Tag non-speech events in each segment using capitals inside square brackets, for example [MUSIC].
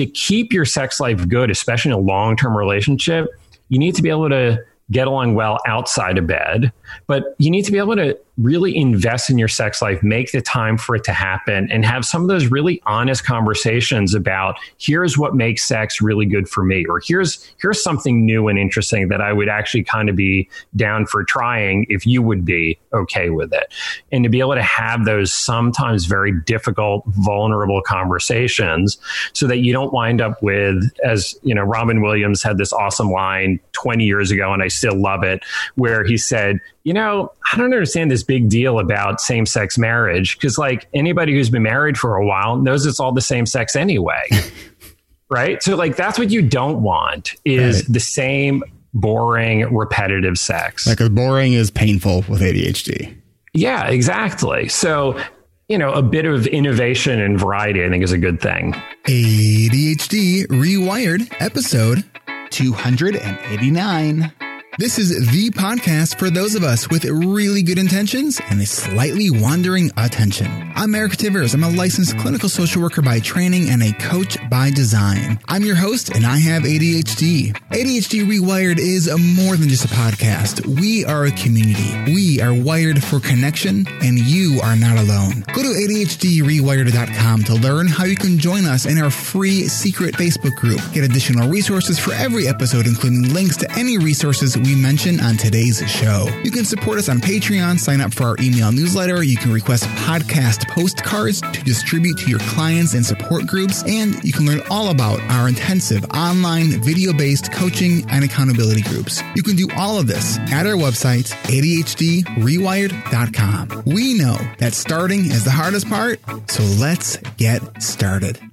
to keep your sex life good, especially in a long term relationship, you need to be able to get along well outside of bed, but you need to be able to really invest in your sex life, make the time for it to happen, and have some of those really honest conversations about here's what makes sex really good for me, or here's here's something new and interesting that I would actually kind of be down for trying if you would be okay with it. And to be able to have those sometimes very difficult, vulnerable conversations so that you don't wind up with, as you know, Robin Williams had this awesome line 20 years ago, and I still love it, where he said, you know, I don't understand this big deal about same sex marriage because, like, anybody who's been married for a while knows it's all the same sex anyway. [LAUGHS] right. So, like, that's what you don't want is right. the same boring, repetitive sex. Like, boring is painful with ADHD. Yeah, exactly. So, you know, a bit of innovation and variety, I think, is a good thing. ADHD Rewired, episode 289. This is the podcast for those of us with really good intentions and a slightly wandering attention. I'm Eric Tivers. I'm a licensed clinical social worker by training and a coach by design. I'm your host and I have ADHD. ADHD Rewired is more than just a podcast. We are a community. We are wired for connection and you are not alone. Go to ADHDrewired.com to learn how you can join us in our free secret Facebook group. Get additional resources for every episode, including links to any resources we mention on today's show. You can support us on Patreon, sign up for our email newsletter, you can request podcast postcards to distribute to your clients and support groups, and you can learn all about our intensive online video based coaching and accountability groups. You can do all of this at our website, ADHDrewired.com. We know that starting is the hardest part, so let's get started.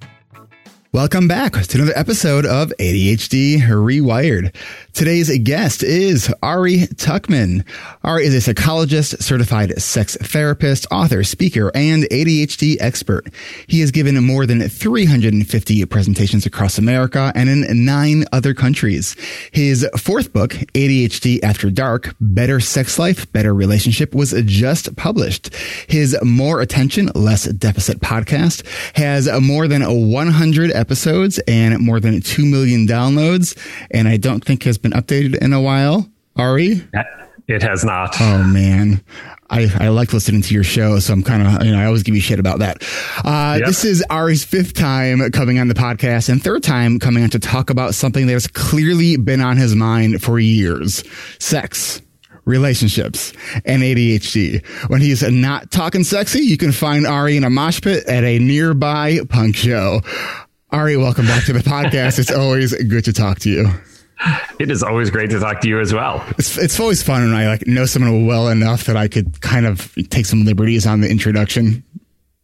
Welcome back to another episode of ADHD Rewired. Today's guest is Ari Tuckman. Ari is a psychologist, certified sex therapist, author, speaker, and ADHD expert. He has given more than 350 presentations across America and in nine other countries. His fourth book, ADHD After Dark, Better Sex Life, Better Relationship, was just published. His More Attention, Less Deficit podcast has more than 100 episodes and more than 2 million downloads. And I don't think has been updated in a while. Ari? It has not. Oh, man. I, I like listening to your show, so I'm kind of, you know, I always give you shit about that. Uh, yep. This is Ari's fifth time coming on the podcast and third time coming on to talk about something that has clearly been on his mind for years sex relationships, and ADHD. When he's not talking sexy, you can find Ari in a mosh pit at a nearby punk show. Ari, welcome back to the podcast. it's always good to talk to you. It is always great to talk to you as well. It's, it's always fun when I like know someone well enough that I could kind of take some liberties on the introduction.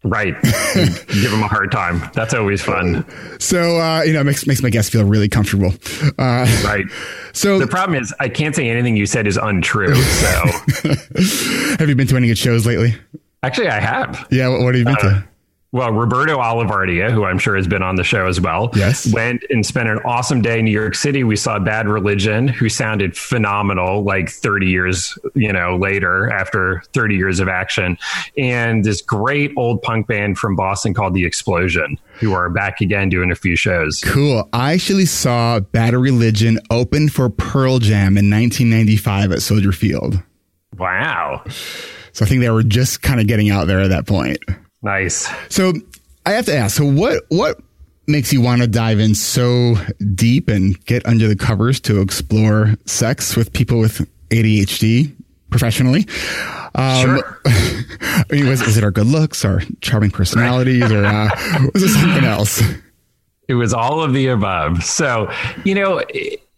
Right. Give them a hard time. That's always fun. So, uh, you know, it makes, makes my guests feel really comfortable. Uh, right. So the problem is I can't say anything you said is untrue. So [LAUGHS] have you been to any good shows lately? Actually, I have. Yeah. What, what have you been uh, to? Well, Roberto Olivardia, who I'm sure has been on the show as well, yes. went and spent an awesome day in New York City. We saw Bad Religion, who sounded phenomenal like 30 years, you know, later after 30 years of action. And this great old punk band from Boston called The Explosion, who are back again doing a few shows. Cool. I actually saw Bad Religion open for Pearl Jam in 1995 at Soldier Field. Wow. So I think they were just kind of getting out there at that point. Nice. So I have to ask. So what what makes you want to dive in so deep and get under the covers to explore sex with people with ADHD professionally? Um, sure. [LAUGHS] was, is it our good looks, our charming personalities, or uh, [LAUGHS] was it something else? It was all of the above. So, you know,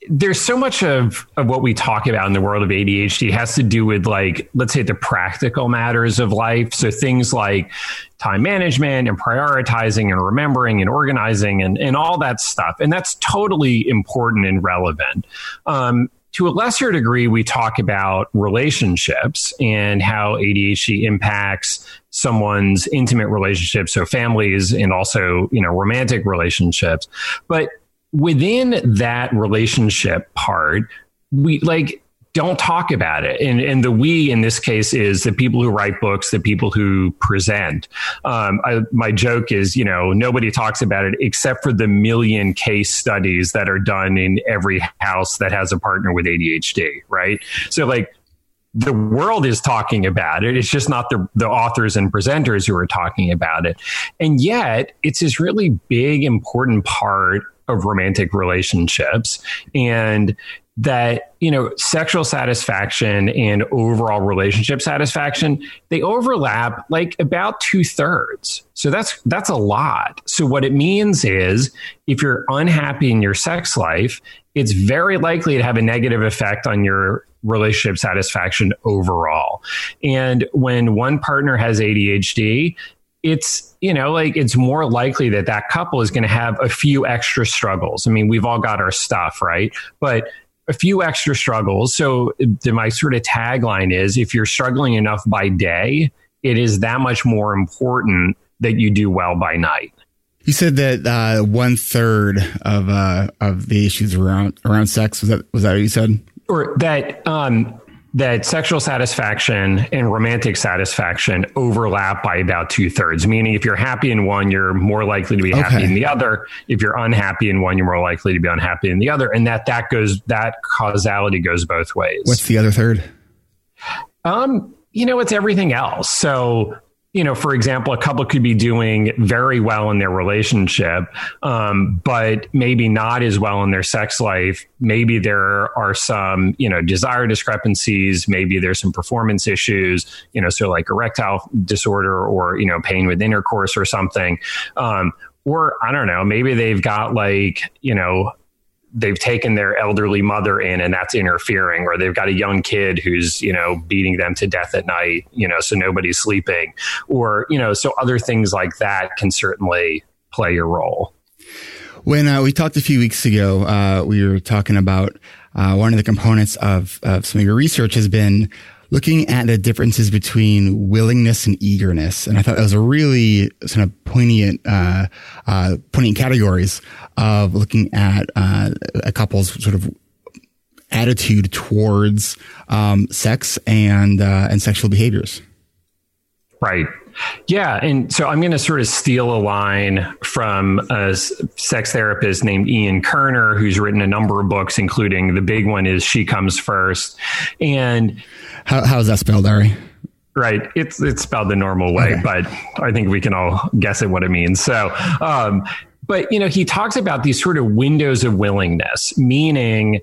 there's so much of, of what we talk about in the world of ADHD has to do with like, let's say the practical matters of life. So things like time management and prioritizing and remembering and organizing and, and all that stuff. And that's totally important and relevant. Um, to a lesser degree, we talk about relationships and how ADHD impacts someone's intimate relationships, so families and also, you know, romantic relationships. But within that relationship part, we like don't talk about it. And, and the we in this case is the people who write books, the people who present. Um, I, my joke is, you know, nobody talks about it except for the million case studies that are done in every house that has a partner with ADHD, right? So, like, the world is talking about it. It's just not the, the authors and presenters who are talking about it. And yet, it's this really big, important part of romantic relationships. And that you know sexual satisfaction and overall relationship satisfaction they overlap like about two thirds so that's that's a lot. So what it means is if you're unhappy in your sex life it's very likely to have a negative effect on your relationship satisfaction overall. And when one partner has adhd it's you know like it's more likely that that couple is going to have a few extra struggles i mean we've all got our stuff right but a few extra struggles. So the, my sort of tagline is if you're struggling enough by day, it is that much more important that you do well by night. You said that uh, one third of uh, of the issues around around sex was that was that what you said? Or that um, that sexual satisfaction and romantic satisfaction overlap by about two thirds. Meaning, if you're happy in one, you're more likely to be okay. happy in the other. If you're unhappy in one, you're more likely to be unhappy in the other. And that that goes that causality goes both ways. What's the other third? Um, you know, it's everything else. So you know, for example, a couple could be doing very well in their relationship, um, but maybe not as well in their sex life. Maybe there are some, you know, desire discrepancies. Maybe there's some performance issues, you know, so like erectile disorder or, you know, pain with intercourse or something. Um, or I don't know, maybe they've got like, you know, they've taken their elderly mother in and that's interfering or they've got a young kid who's you know beating them to death at night you know so nobody's sleeping or you know so other things like that can certainly play a role when uh, we talked a few weeks ago uh, we were talking about uh, one of the components of, of some of your research has been looking at the differences between willingness and eagerness. And I thought that was a really sort of poignant, uh, uh, poignant categories of looking at uh, a couple's sort of attitude towards um, sex and uh, and sexual behaviors. Right. Yeah. And so I'm going to sort of steal a line from a sex therapist named Ian Kerner, who's written a number of books, including the big one is She Comes First. And how, how's that spelled, Ari? Right. It's it's spelled the normal way, okay. but I think we can all guess at what it means. So, um, but you know, he talks about these sort of windows of willingness, meaning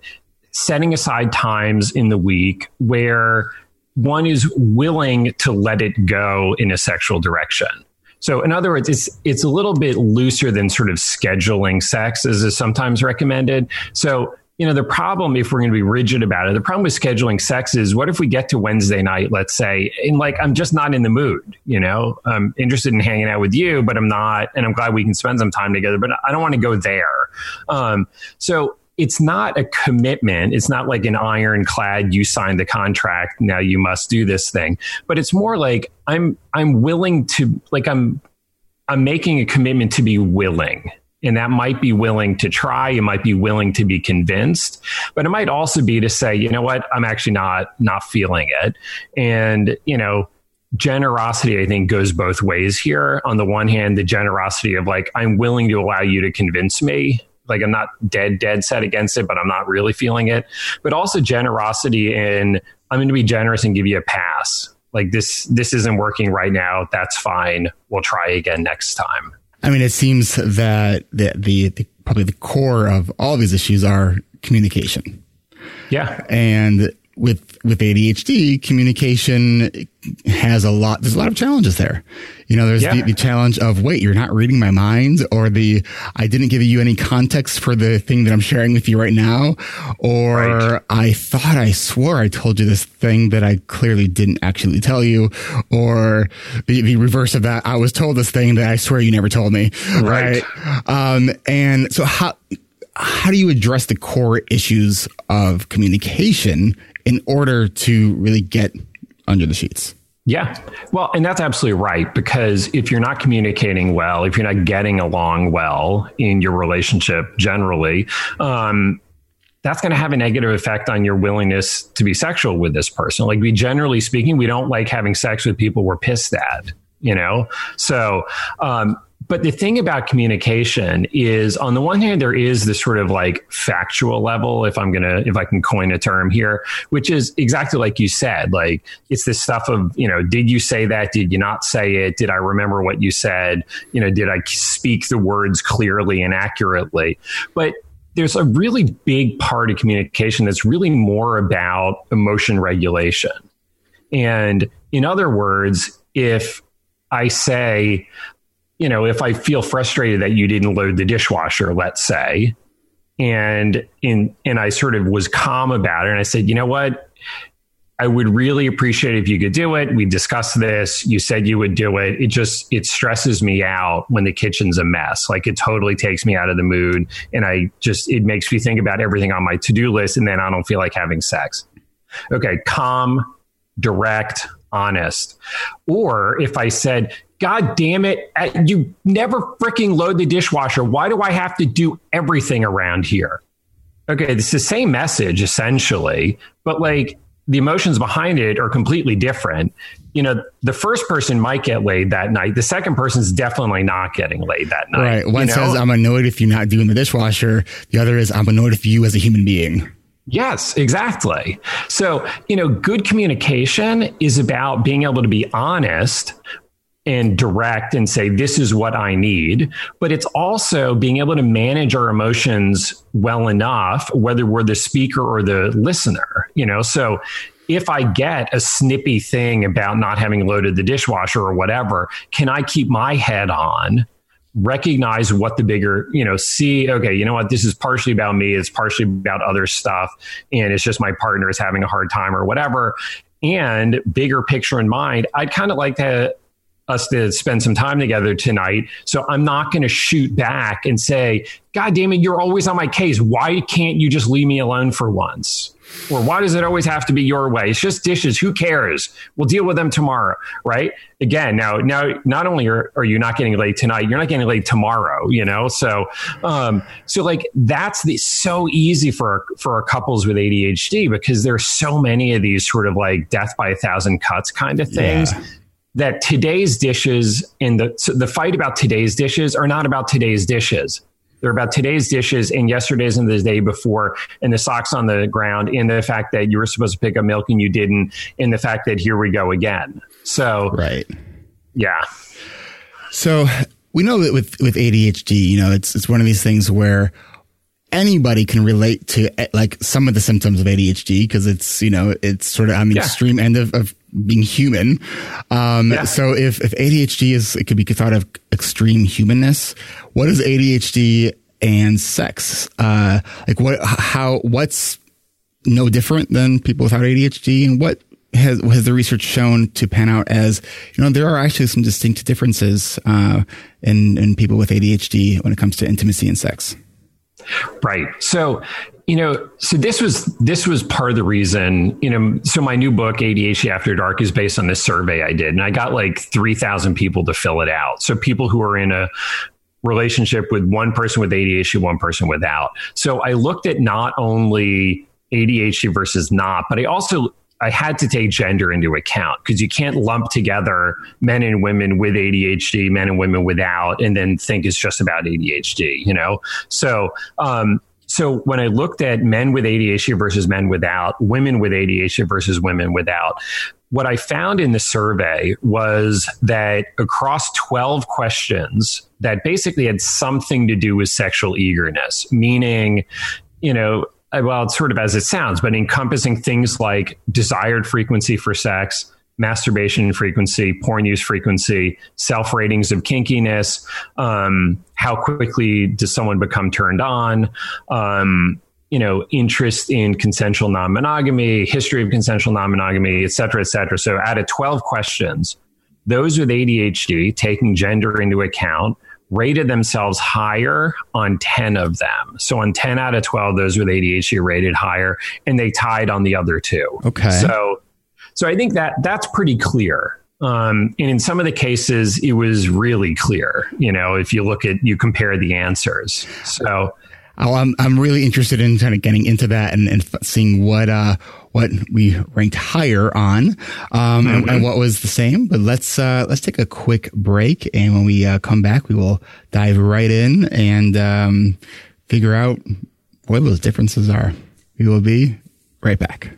setting aside times in the week where one is willing to let it go in a sexual direction. So, in other words, it's it's a little bit looser than sort of scheduling sex, as is sometimes recommended. So, you know, the problem, if we're going to be rigid about it, the problem with scheduling sex is what if we get to Wednesday night, let's say, and like, I'm just not in the mood, you know, I'm interested in hanging out with you, but I'm not, and I'm glad we can spend some time together, but I don't want to go there. Um, so it's not a commitment. It's not like an ironclad, you signed the contract, now you must do this thing. But it's more like I'm I'm willing to like I'm I'm making a commitment to be willing. And that might be willing to try, you might be willing to be convinced, but it might also be to say, you know what, I'm actually not not feeling it. And, you know, generosity i think goes both ways here on the one hand the generosity of like i'm willing to allow you to convince me like I'm not dead dead set against it, but I'm not really feeling it. But also generosity in I'm going to be generous and give you a pass. Like this this isn't working right now. That's fine. We'll try again next time. I mean, it seems that the, the, the probably the core of all of these issues are communication. Yeah. And with with ADHD, communication has a lot. There's a lot of challenges there. You know, there's yeah. the, the, challenge of wait, you're not reading my mind, or the I didn't give you any context for the thing that I'm sharing with you right now, or right. I thought I swore I told you this thing that I clearly didn't actually tell you, or the, the reverse of that, I was told this thing that I swear you never told me. Right. right? Um, and so how how do you address the core issues of communication in order to really get under the sheets. Yeah. Well, and that's absolutely right. Because if you're not communicating well, if you're not getting along well in your relationship generally, um, that's going to have a negative effect on your willingness to be sexual with this person. Like we generally speaking, we don't like having sex with people we're pissed at, you know? So, um, but the thing about communication is on the one hand there is this sort of like factual level if i'm gonna if i can coin a term here which is exactly like you said like it's this stuff of you know did you say that? Did you not say it? Did i remember what you said? You know did i speak the words clearly and accurately? But there's a really big part of communication that's really more about emotion regulation. And in other words if I say, you know, if I feel frustrated that you didn't load the dishwasher, let's say, and in and I sort of was calm about it, and I said, you know what, I would really appreciate if you could do it. We discussed this. You said you would do it. It just it stresses me out when the kitchen's a mess. Like it totally takes me out of the mood, and I just it makes me think about everything on my to do list, and then I don't feel like having sex. Okay, calm, direct, honest. Or if I said, God damn it, uh, you never freaking load the dishwasher. Why do I have to do everything around here? Okay, it's the same message essentially, but like the emotions behind it are completely different. You know, the first person might get laid that night. The second person's definitely not getting laid that night. Right. One you know? says, I'm annoyed if you're not doing the dishwasher. The other is, I'm annoyed if you as a human being. Yes, exactly. So, you know, good communication is about being able to be honest and direct and say, this is what I need. But it's also being able to manage our emotions well enough, whether we're the speaker or the listener, you know? So if I get a snippy thing about not having loaded the dishwasher or whatever, can I keep my head on? recognize what the bigger, you know, see, okay, you know what, this is partially about me, it's partially about other stuff, and it's just my partner is having a hard time or whatever. And bigger picture in mind, I'd kind of like to us to spend some time together tonight. So I'm not going to shoot back and say, God damn it, you're always on my case. Why can't you just leave me alone for once? Or why does it always have to be your way? It's just dishes. Who cares? We'll deal with them tomorrow, right? Again, now, now, not only are, are you not getting late tonight, you're not getting late tomorrow, you know? So, um, so like that's the, so easy for, for couples with ADHD because there's so many of these sort of like death by a thousand cuts kind of things. Yeah that today's dishes and the so the fight about today's dishes are not about today's dishes. They're about today's dishes and yesterday's and the day before, and the socks on the ground, and the fact that you were supposed to pick up milk and you didn't, and the fact that here we go again. So, right, yeah. So we know that with with ADHD, you know, it's it's one of these things where anybody can relate to like some of the symptoms of ADHD because it's you know it's sort of on the yeah. extreme end of, of being human. Um, yeah. So if, if ADHD is, it could be thought of extreme humanness. What is ADHD and sex? Uh, like what, how, what's no different than people without ADHD and what has, has the research shown to pan out as, you know, there are actually some distinct differences, uh, in, in people with ADHD when it comes to intimacy and sex. Right. So you know so this was this was part of the reason you know so my new book adhd after dark is based on this survey i did and i got like 3000 people to fill it out so people who are in a relationship with one person with adhd one person without so i looked at not only adhd versus not but i also I had to take gender into account because you can't lump together men and women with ADHD, men and women without, and then think it's just about ADHD, you know? So, um, so when I looked at men with ADHD versus men without, women with ADHD versus women without, what I found in the survey was that across 12 questions that basically had something to do with sexual eagerness, meaning, you know, well, it's sort of as it sounds, but encompassing things like desired frequency for sex, masturbation frequency, porn use frequency, self ratings of kinkiness, um, how quickly does someone become turned on, um, you know, interest in consensual non monogamy, history of consensual non monogamy, et cetera, et cetera. So out of 12 questions, those with ADHD, taking gender into account, rated themselves higher on 10 of them. So on 10 out of 12, those with ADHD rated higher, and they tied on the other two. Okay. So so I think that that's pretty clear. Um, and in some of the cases, it was really clear. You know, if you look at you compare the answers. So I'm I'm really interested in kind of getting into that and, and seeing what uh what we ranked higher on, um, mm-hmm. and, and, mm-hmm. what was the same. But let's uh let's take a quick break, and when we uh, come back, we will dive right in and um, figure out what those differences are. We will be right back.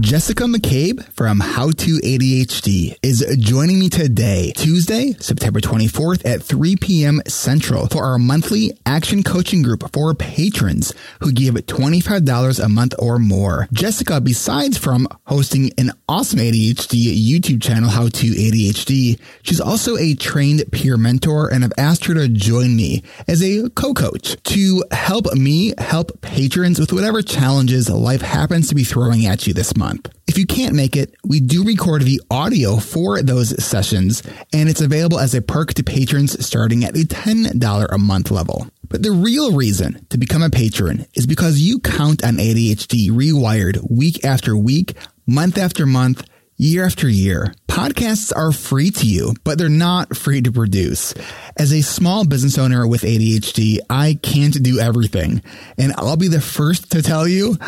Jessica McCabe from How to ADHD is joining me today, Tuesday, September 24th at 3 p.m. Central for our monthly action coaching group for patrons who give $25 a month or more. Jessica, besides from hosting an awesome ADHD YouTube channel, How to ADHD, she's also a trained peer mentor and I've asked her to join me as a co-coach to help me help patrons with whatever challenges life happens to be throwing at you this month month. If you can't make it, we do record the audio for those sessions, and it's available as a perk to patrons starting at the $10 a month level. But the real reason to become a patron is because you count on ADHD Rewired week after week, month after month, year after year. Podcasts are free to you, but they're not free to produce. As a small business owner with ADHD, I can't do everything. And I'll be the first to tell you,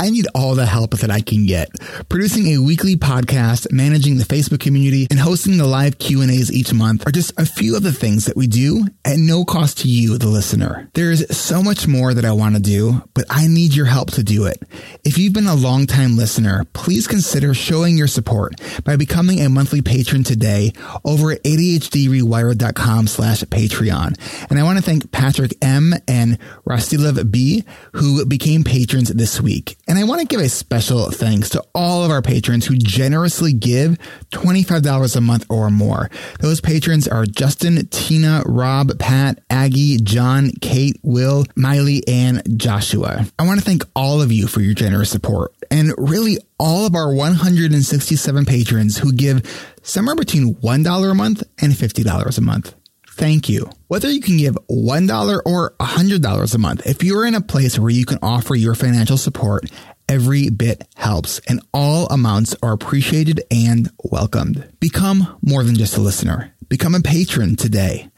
I need all the help that I can get. Producing a weekly podcast, managing the Facebook community, and hosting the live Q&As each month are just a few of the things that we do at no cost to you, the listener. There is so much more that I want to do, but I need your help to do it. If you've been a longtime listener, please consider showing your support by becoming a monthly patron today over at ADHDrewired.com slash Patreon. And I want to thank Patrick M and Rastilov B who became patrons this week. And I want to give a special thanks to all of our patrons who generously give $25 a month or more. Those patrons are Justin, Tina, Rob, Pat, Aggie, John, Kate, Will, Miley, and Joshua. I want to thank all of you for your generous support and really all of our 167 patrons who give somewhere between $1 a month and $50 a month thank you. Whether you can give $1 or $100 a month, if you're in a place where you can offer your financial support, every bit helps and all amounts are appreciated and welcomed. Become more than just a listener. Become a patron today.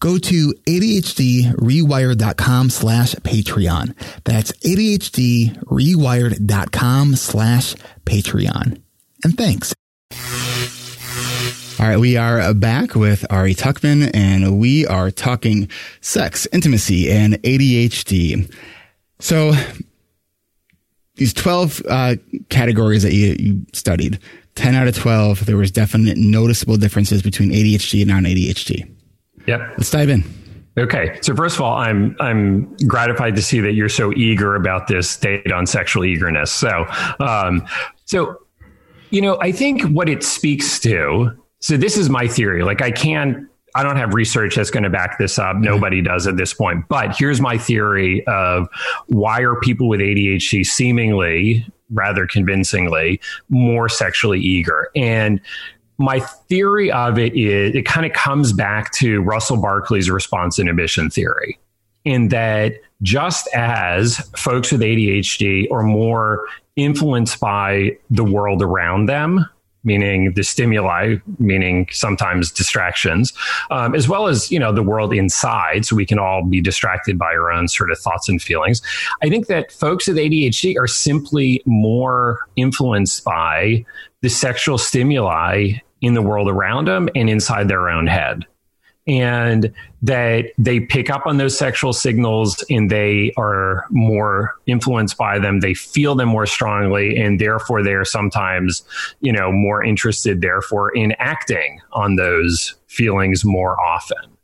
Go to ADHDrewired.com slash Patreon. That's ADHDrewired.com slash Patreon. And thanks. All right, we are back with Ari Tuckman, and we are talking sex, intimacy, and ADHD. So, these 12 uh, categories that you, you studied, 10 out of 12, there was definite noticeable differences between ADHD and non-ADHD. Yep. Let's dive in. Okay. So first of all, I'm I'm gratified to see that you're so eager about this data on sexual eagerness. So um, so you know, I think what it speaks to so this is my theory. Like I can't I don't have research that's going to back this up. Mm-hmm. Nobody does at this point. But here's my theory of why are people with ADHD seemingly, rather convincingly, more sexually eager? And my theory of it is it kind of comes back to Russell Barkley's response inhibition theory, in that just as folks with ADHD are more influenced by the world around them, meaning the stimuli, meaning sometimes distractions, um, as well as you know the world inside, so we can all be distracted by our own sort of thoughts and feelings. I think that folks with ADHD are simply more influenced by the sexual stimuli in the world around them and inside their own head and that they pick up on those sexual signals and they are more influenced by them. They feel them more strongly and therefore they are sometimes you know more interested therefore in acting on those feelings more often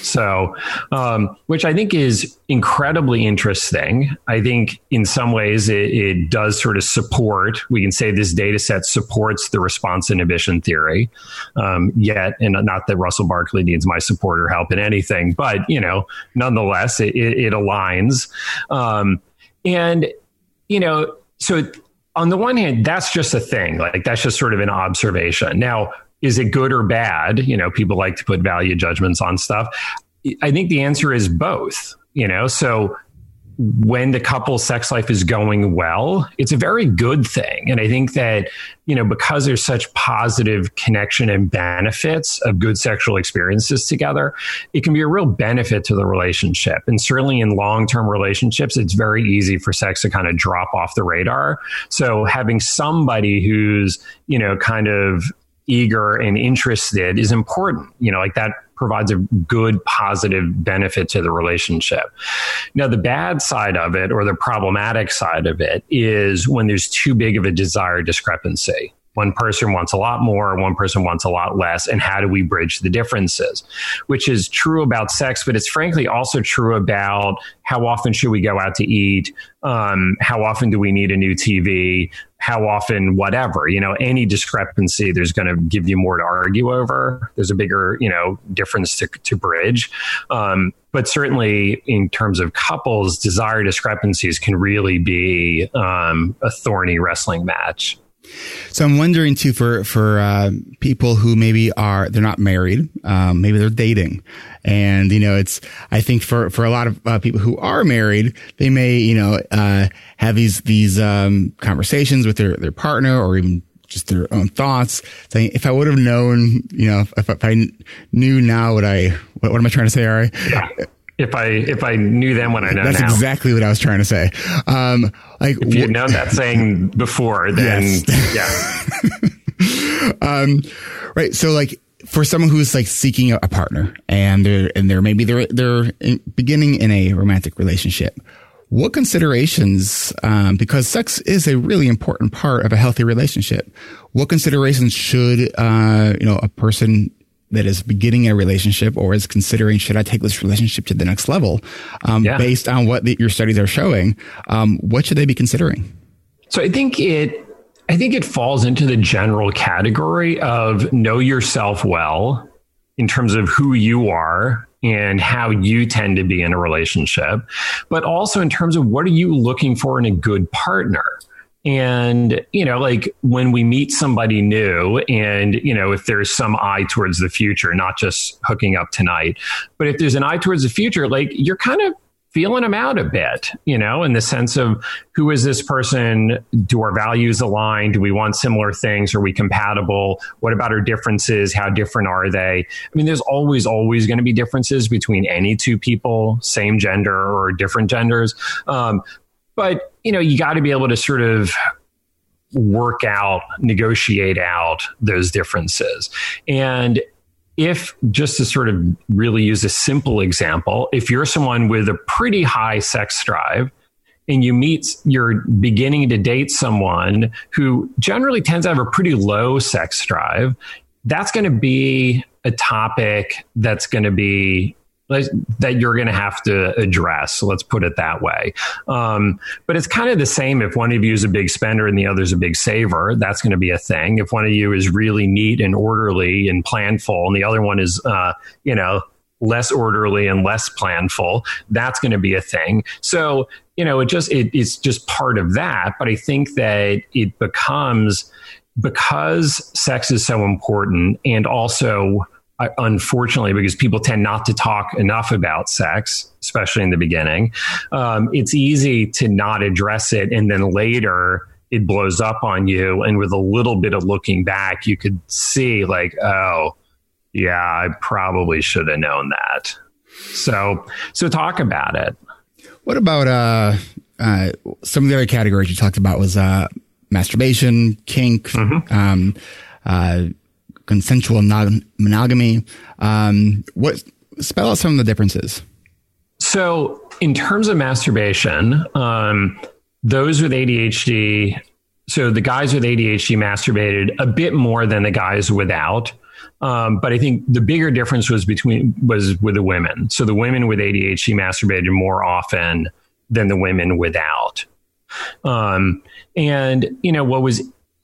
so, um, which I think is incredibly interesting. I think in some ways it, it, does sort of support, we can say this data set supports the response inhibition theory. Um, yet, and not that Russell Barkley needs my support or help in anything, but, you know, nonetheless, it, it, it aligns. Um, and, you know, so on the one hand, that's just a thing. Like that's just sort of an observation. Now, is it good or bad? You know, people like to put value judgments on stuff. I think the answer is both, you know, so when the couple's sex life is going well, it's a very good thing. And I think that, you know, because there's such positive connection and benefits of good sexual experiences together, it can be a real benefit to the relationship. And certainly in long term relationships, it's very easy for sex to kind of drop off the radar. So having somebody who's, you know, kind of eager and interested is important. You know, like that provides a good positive benefit to the relationship. Now, the bad side of it or the problematic side of it is when there's too big of a desire discrepancy. One person wants a lot more, one person wants a lot less. And how do we bridge the differences? Which is true about sex, but it's frankly also true about how often should we go out to eat? Um, how often do we need a new TV? How often, whatever, you know, any discrepancy, there's going to give you more to argue over. There's a bigger, you know, difference to, to bridge. Um, but certainly in terms of couples, desire discrepancies can really be um, a thorny wrestling match. So I'm wondering too for for uh, people who maybe are they're not married, um, maybe they're dating, and you know it's I think for for a lot of uh, people who are married, they may you know uh, have these these um, conversations with their their partner or even just their own thoughts. Saying, if I would have known, you know, if, if I knew now what I what, what am I trying to say, Ari? Yeah if I if I knew then what I know That's now. exactly what I was trying to say. Um, like if you had known that saying before, then yes. yeah. [LAUGHS] um, right. So like for someone who's like seeking a partner and they're and they're maybe they're they're in, beginning in a romantic relationship. What considerations, um, because sex is a really important part of a healthy relationship. What considerations should, uh, you know, a person that is beginning a relationship or is considering should I take this relationship to the next level, um, yeah. based on what the, your studies are showing, um, what should they be considering? So I think it, I think it falls into the general category of know yourself well in terms of who you are and how you tend to be in a relationship, but also in terms of what are you looking for in a good partner. And, you know, like when we meet somebody new and, you know, if there's some eye towards the future, not just hooking up tonight, but if there's an eye towards the future, like you're kind of feeling them out a bit, you know, in the sense of who is this person? Do our values align? Do we want similar things? Are we compatible? What about our differences? How different are they? I mean, there's always, always going to be differences between any two people, same gender or different genders. Um, but, you know, you got to be able to sort of work out, negotiate out those differences. And if just to sort of really use a simple example, if you're someone with a pretty high sex drive and you meet, you're beginning to date someone who generally tends to have a pretty low sex drive, that's going to be a topic that's going to be that you're going to have to address. Let's put it that way. Um, but it's kind of the same if one of you is a big spender and the other's a big saver. That's going to be a thing. If one of you is really neat and orderly and planful, and the other one is, uh, you know, less orderly and less planful, that's going to be a thing. So you know, it just it, it's just part of that. But I think that it becomes because sex is so important and also unfortunately, because people tend not to talk enough about sex, especially in the beginning, um, it's easy to not address it. And then later, it blows up on you. And with a little bit of looking back, you could see, like, oh, yeah, I probably should have known that. So, so talk about it. What about uh, uh, some of the other categories you talked about was uh, masturbation, kink, mm-hmm. um, uh, consensual non- monogamy. Um, what spell out some of the differences? So, in terms of masturbation, um, those with ADHD, so the guys with ADHD masturbated a bit more than the guys without. Um, but I think the bigger difference was between was with the women. So the women with ADHD masturbated more often than the women without. Um, and you know what was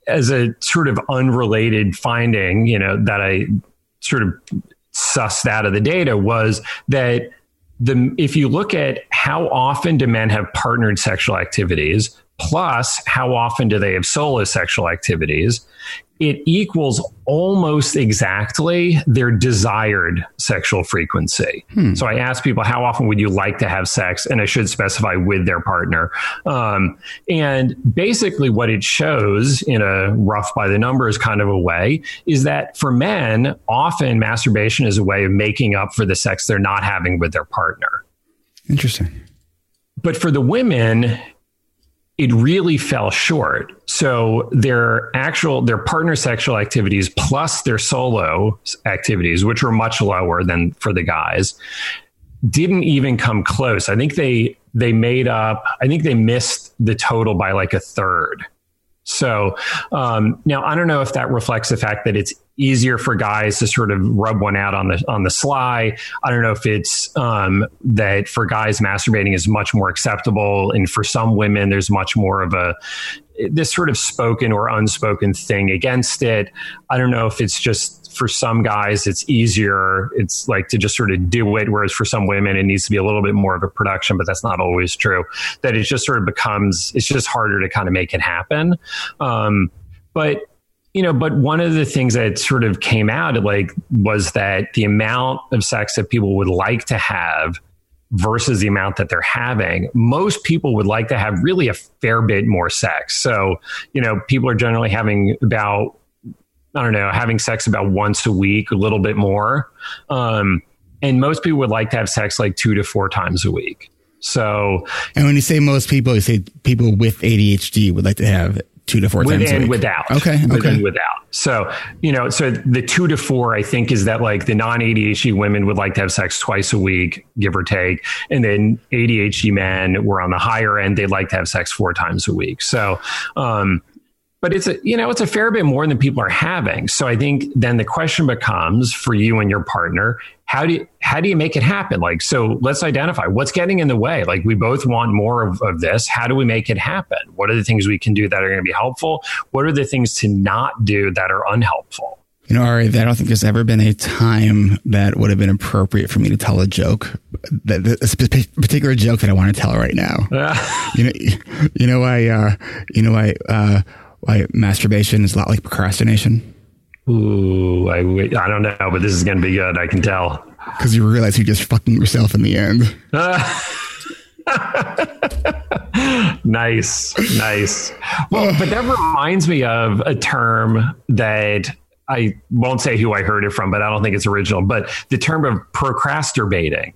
as a sort of unrelated finding, you know, that I sort of sussed out of the data was that the if you look at how often do men have partnered sexual activities plus how often do they have solo sexual activities it equals almost exactly their desired sexual frequency. Hmm. So I ask people, how often would you like to have sex? And I should specify with their partner. Um, and basically, what it shows in a rough by the numbers kind of a way is that for men, often masturbation is a way of making up for the sex they're not having with their partner. Interesting. But for the women, it really fell short. So their actual their partner sexual activities plus their solo activities, which were much lower than for the guys, didn't even come close. I think they they made up. I think they missed the total by like a third. So um, now I don't know if that reflects the fact that it's easier for guys to sort of rub one out on the on the sly. I don't know if it's um, that for guys masturbating is much more acceptable, and for some women there's much more of a this sort of spoken or unspoken thing against it. I don't know if it's just for some guys it's easier it's like to just sort of do it whereas for some women it needs to be a little bit more of a production but that's not always true that it just sort of becomes it's just harder to kind of make it happen um, but you know, but one of the things that sort of came out like was that the amount of sex that people would like to have versus the amount that they're having, most people would like to have really a fair bit more sex. So, you know, people are generally having about, I don't know, having sex about once a week, a little bit more. Um, and most people would like to have sex like two to four times a week. So, and when you say most people, you say people with ADHD would like to have two to four with times and without. Okay. With okay. without. So, you know, so the two to four, I think, is that like the non ADHD women would like to have sex twice a week, give or take. And then ADHD men were on the higher end. They'd like to have sex four times a week. So, um, but it's a you know it's a fair bit more than people are having so i think then the question becomes for you and your partner how do you how do you make it happen? Like so let's identify what's getting in the way. Like we both want more of, of this. How do we make it happen? What are the things we can do that are going to be helpful? What are the things to not do that are unhelpful? You know, Ari, I don't think there's ever been a time that would have been appropriate for me to tell a joke, that a particular joke that I want to tell right now. [LAUGHS] you know, you know why, uh, you know why, uh, why masturbation is a lot like procrastination? Ooh, I, I don't know, but this is going to be good. I can tell. Because you realize you're just fucking yourself in the end. [LAUGHS] nice, nice. Well, but that reminds me of a term that I won't say who I heard it from, but I don't think it's original. But the term of procrasturbating.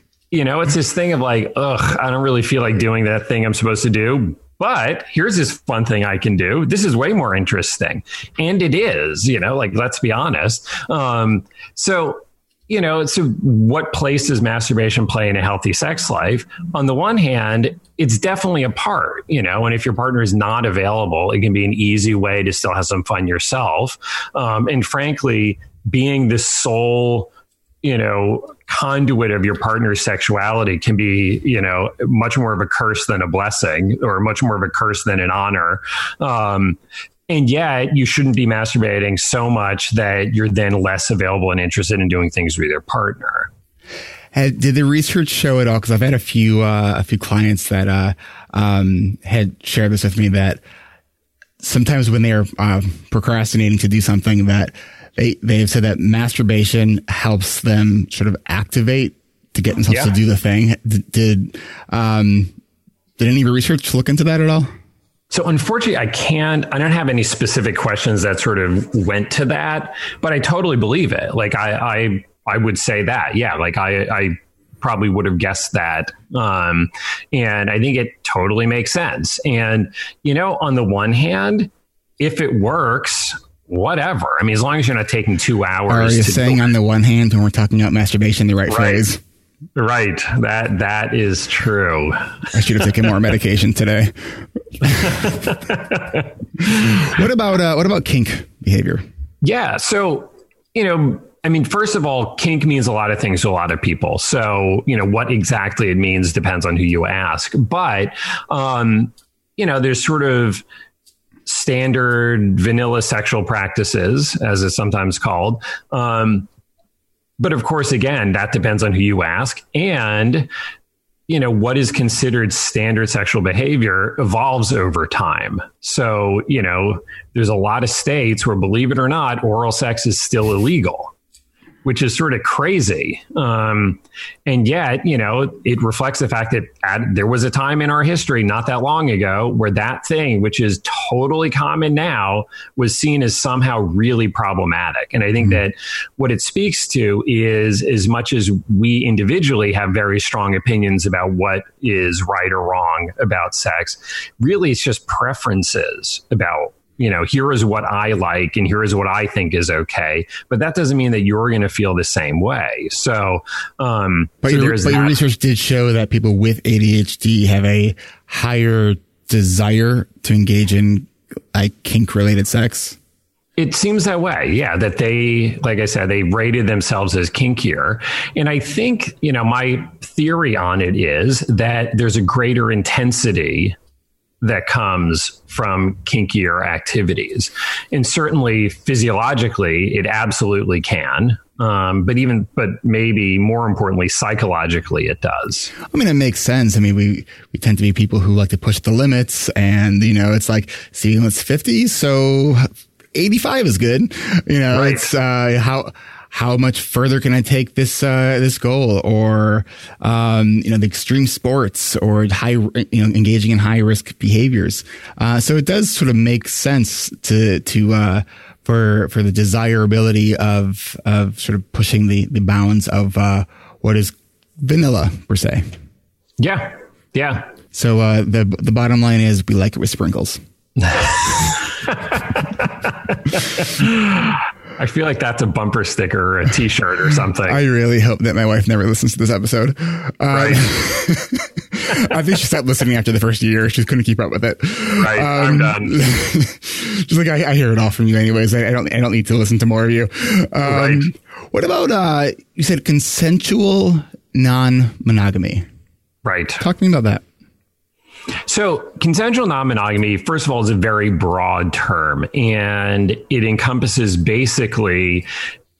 [LAUGHS] you know, it's this thing of like, ugh, I don't really feel like doing that thing I'm supposed to do, but here's this fun thing I can do. This is way more interesting. And it is, you know, like, let's be honest. Um, so, you know, so what place does masturbation play in a healthy sex life? On the one hand, it's definitely a part, you know, and if your partner is not available, it can be an easy way to still have some fun yourself. Um, and frankly, being the sole you know conduit of your partner's sexuality can be you know much more of a curse than a blessing or much more of a curse than an honor um, and yet you shouldn't be masturbating so much that you're then less available and interested in doing things with your partner did the research show it all? Because I've had a few uh, a few clients that uh, um, had shared this with me that sometimes when they are uh, procrastinating to do something that they they have said that masturbation helps them sort of activate to get themselves yeah. to do the thing. Did did, um, did any research look into that at all? So unfortunately, I can't. I don't have any specific questions that sort of went to that, but I totally believe it. Like I, I, I would say that, yeah. Like I, I probably would have guessed that, um, and I think it totally makes sense. And you know, on the one hand, if it works, whatever. I mean, as long as you're not taking two hours. Are you saying on the one hand when we're talking about masturbation, the right, right. phrase? Right. That that is true. I should have taken more [LAUGHS] medication today. [LAUGHS] what about uh, what about kink behavior? Yeah. So you know, I mean, first of all, kink means a lot of things to a lot of people. So you know, what exactly it means depends on who you ask. But um, you know, there's sort of standard vanilla sexual practices, as it's sometimes called. Um, but of course, again, that depends on who you ask. And you know, what is considered standard sexual behavior evolves over time. So, you know, there's a lot of states where, believe it or not, oral sex is still illegal which is sort of crazy. Um, and yet, you know, it reflects the fact that at, there was a time in our history not that long ago where that thing, which is totally common now, was seen as somehow really problematic. And I think mm-hmm. that what it speaks to is as much as we individually have very strong opinions about what is right or wrong about sex, really it's just preferences about you know, here is what I like and here is what I think is okay. But that doesn't mean that you're going to feel the same way. So, um, but, so your, but your research did show that people with ADHD have a higher desire to engage in like kink related sex. It seems that way. Yeah. That they, like I said, they rated themselves as kinkier. And I think, you know, my theory on it is that there's a greater intensity that comes from kinkier activities. And certainly physiologically, it absolutely can. Um, but even, but maybe more importantly, psychologically, it does. I mean, it makes sense. I mean, we, we tend to be people who like to push the limits and, you know, it's like, see, it's 50. So 85 is good. You know, right. it's, uh, how, how much further can I take this uh, this goal, or um, you know the extreme sports, or high you know engaging in high risk behaviors. Uh, so it does sort of make sense to to uh, for for the desirability of of sort of pushing the the bounds of uh, what is vanilla per se. Yeah, yeah. So uh, the the bottom line is we like it with sprinkles. [LAUGHS] I feel like that's a bumper sticker or a T-shirt or something. I really hope that my wife never listens to this episode. Um, right. [LAUGHS] I think she stopped listening after the first year. She couldn't keep up with it. Right. Um, I'm done. [LAUGHS] She's like, I, I, hear it all from you, anyways. I, I, don't. I don't need to listen to more of you. Um, right. What about uh, you said consensual non-monogamy? Right. Talk to me about that. So, consensual non monogamy, first of all, is a very broad term and it encompasses basically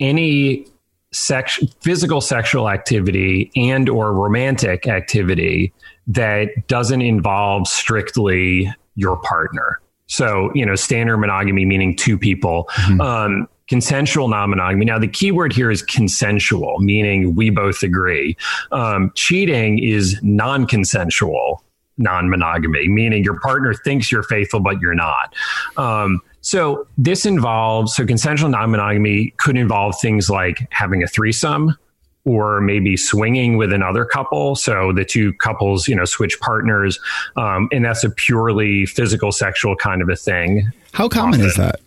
any sex, physical sexual activity and or romantic activity that doesn't involve strictly your partner. So, you know, standard monogamy meaning two people. Mm-hmm. Um, consensual non-monogamy. Now, the key word here is consensual, meaning we both agree. Um, cheating is non-consensual, non monogamy, meaning your partner thinks you're faithful, but you're not. Um, so this involves, so consensual non monogamy could involve things like having a threesome or maybe swinging with another couple. So the two couples, you know, switch partners. Um, and that's a purely physical, sexual kind of a thing. How common often. is that?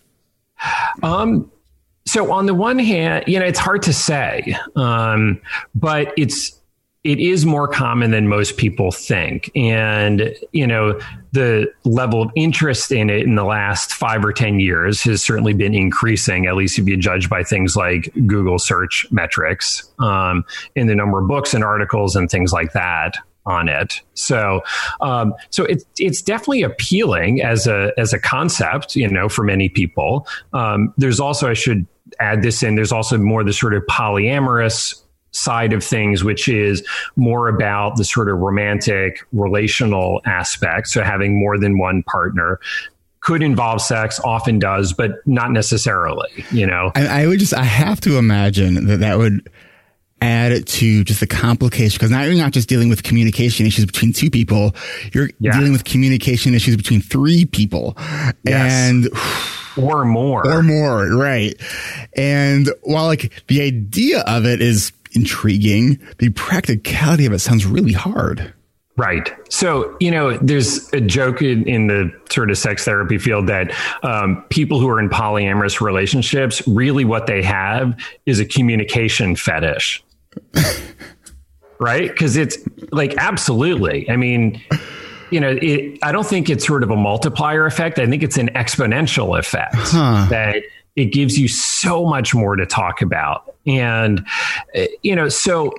Um, so on the one hand, you know, it's hard to say, um, but it's it is more common than most people think. And, you know, the level of interest in it in the last five or 10 years has certainly been increasing, at least if you judge by things like Google search metrics, um, in the number of books and articles and things like that on it. So, um, so it's it's definitely appealing as a as a concept, you know, for many people. Um, there's also I should add this in. There's also more the sort of polyamorous side of things, which is more about the sort of romantic relational aspect. So having more than one partner could involve sex, often does, but not necessarily, you know? I, I would just, I have to imagine that that would add to just the complication because now you're not just dealing with communication issues between two people, you're yeah. dealing with communication issues between three people. Yes. And or more. Or more, right. And while like the idea of it is intriguing. The practicality of it sounds really hard. Right. So, you know, there's a joke in, in the sort of sex therapy field that um, people who are in polyamorous relationships, really what they have is a communication fetish. [LAUGHS] right? Because it's like, absolutely. I mean, you know, it, I don't think it's sort of a multiplier effect. I think it's an exponential effect huh. that it gives you so much more to talk about. And, you know, so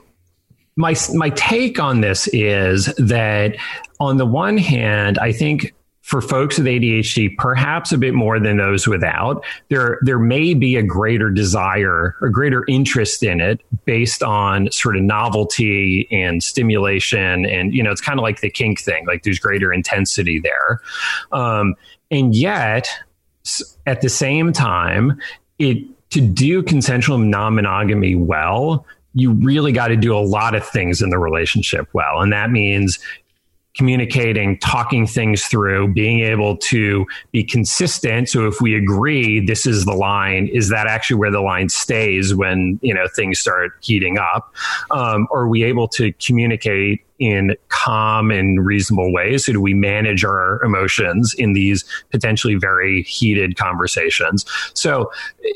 my, my take on this is that on the one hand, I think for folks with ADHD, perhaps a bit more than those without, there there may be a greater desire, a greater interest in it based on sort of novelty and stimulation, and you know, it's kind of like the kink thing. Like there's greater intensity there, um, and yet at the same time, it to do consensual non-monogamy well you really got to do a lot of things in the relationship well. And that means communicating, talking things through, being able to be consistent. So if we agree this is the line, is that actually where the line stays when you know things start heating up? Um, are we able to communicate in calm and reasonable ways? So do we manage our emotions in these potentially very heated conversations? So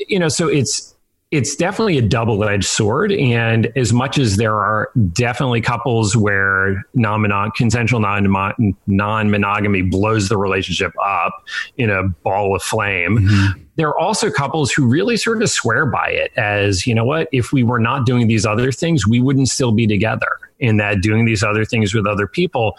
you know, so it's it's definitely a double edged sword. And as much as there are definitely couples where non consensual non monogamy blows the relationship up in a ball of flame, mm-hmm. there are also couples who really sort of swear by it as, you know what, if we were not doing these other things, we wouldn't still be together. In that doing these other things with other people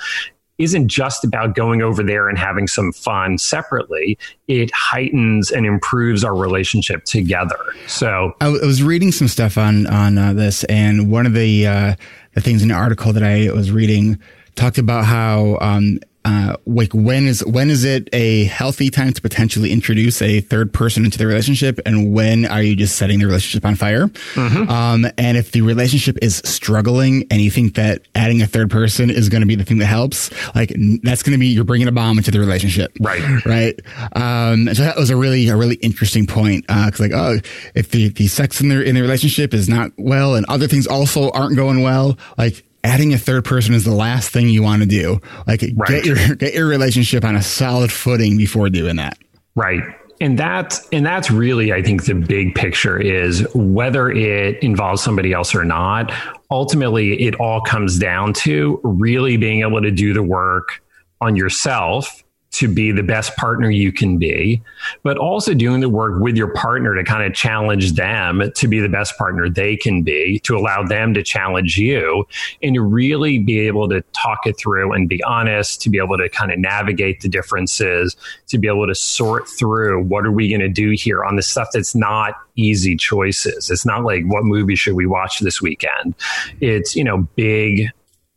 isn't just about going over there and having some fun separately. It heightens and improves our relationship together. So I, w- I was reading some stuff on on uh, this, and one of the uh, the things in the article that I was reading talked about how um, uh, like when is when is it a healthy time to potentially introduce a third person into the relationship, and when are you just setting the relationship on fire? Mm-hmm. Um, and if the relationship is struggling, and you think that adding a third person is going to be the thing that helps, like that's going to be you're bringing a bomb into the relationship, right? Right. Um, so that was a really a really interesting point because uh, like oh, if the the sex in the in the relationship is not well, and other things also aren't going well, like adding a third person is the last thing you want to do. Like right. get your [LAUGHS] get your relationship on a solid footing before doing that. Right. And that's and that's really I think the big picture is whether it involves somebody else or not, ultimately it all comes down to really being able to do the work on yourself to be the best partner you can be, but also doing the work with your partner to kind of challenge them to be the best partner they can be, to allow them to challenge you, and to really be able to talk it through and be honest, to be able to kind of navigate the differences, to be able to sort through what are we going to do here on the stuff that's not easy choices. It's not like what movie should we watch this weekend. It's, you know, big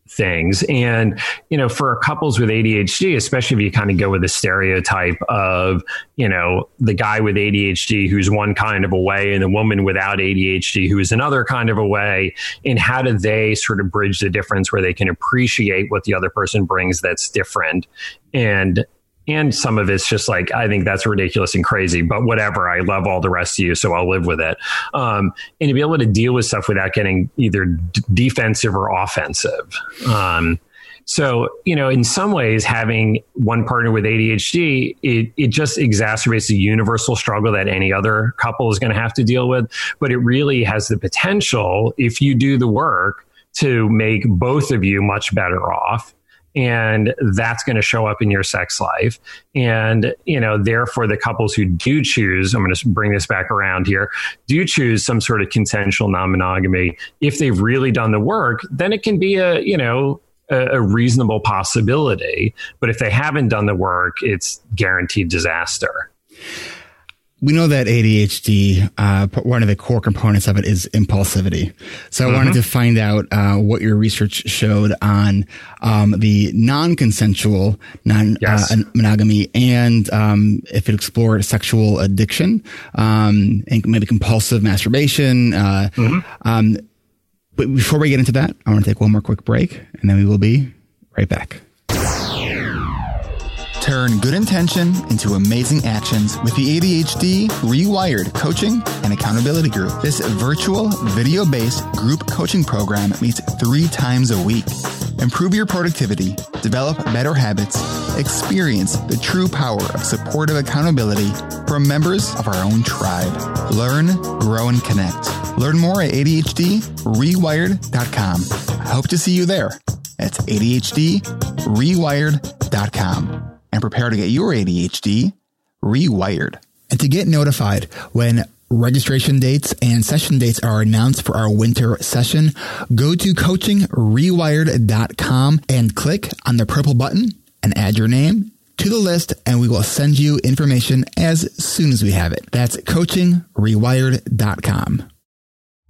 things. And, you know, for couples with ADHD, especially if you kind of go with the stereotype of, you know, the guy with ADHD who's one kind of a way and the woman without ADHD who is another kind of a way, and how do they sort of bridge the difference where they can appreciate what the other person brings that's different and and some of it's just like I think that's ridiculous and crazy, but whatever. I love all the rest of you, so I'll live with it. Um, and to be able to deal with stuff without getting either d- defensive or offensive. Um, so you know, in some ways, having one partner with ADHD, it it just exacerbates the universal struggle that any other couple is going to have to deal with. But it really has the potential, if you do the work, to make both of you much better off and that's going to show up in your sex life. And, you know, therefore the couples who do choose, I'm going to bring this back around here, do choose some sort of consensual non-monogamy. If they've really done the work, then it can be a, you know, a, a reasonable possibility. But if they haven't done the work, it's guaranteed disaster we know that ADHD, uh, one of the core components of it is impulsivity. So I mm-hmm. wanted to find out uh, what your research showed on um, the non-consensual non yes. uh, monogamy and um, if it explored sexual addiction um, and maybe compulsive masturbation. Uh, mm-hmm. Um, but before we get into that, I want to take one more quick break, and then we will be right back. Turn good intention into amazing actions with the ADHD Rewired Coaching and Accountability Group. This virtual, video based group coaching program meets three times a week. Improve your productivity, develop better habits, experience the true power of supportive accountability from members of our own tribe. Learn, grow, and connect. Learn more at ADHDrewired.com. I hope to see you there. That's ADHDrewired.com and prepare to get your ADHD rewired. And to get notified when registration dates and session dates are announced for our winter session, go to coachingrewired.com and click on the purple button and add your name to the list and we will send you information as soon as we have it. That's coachingrewired.com.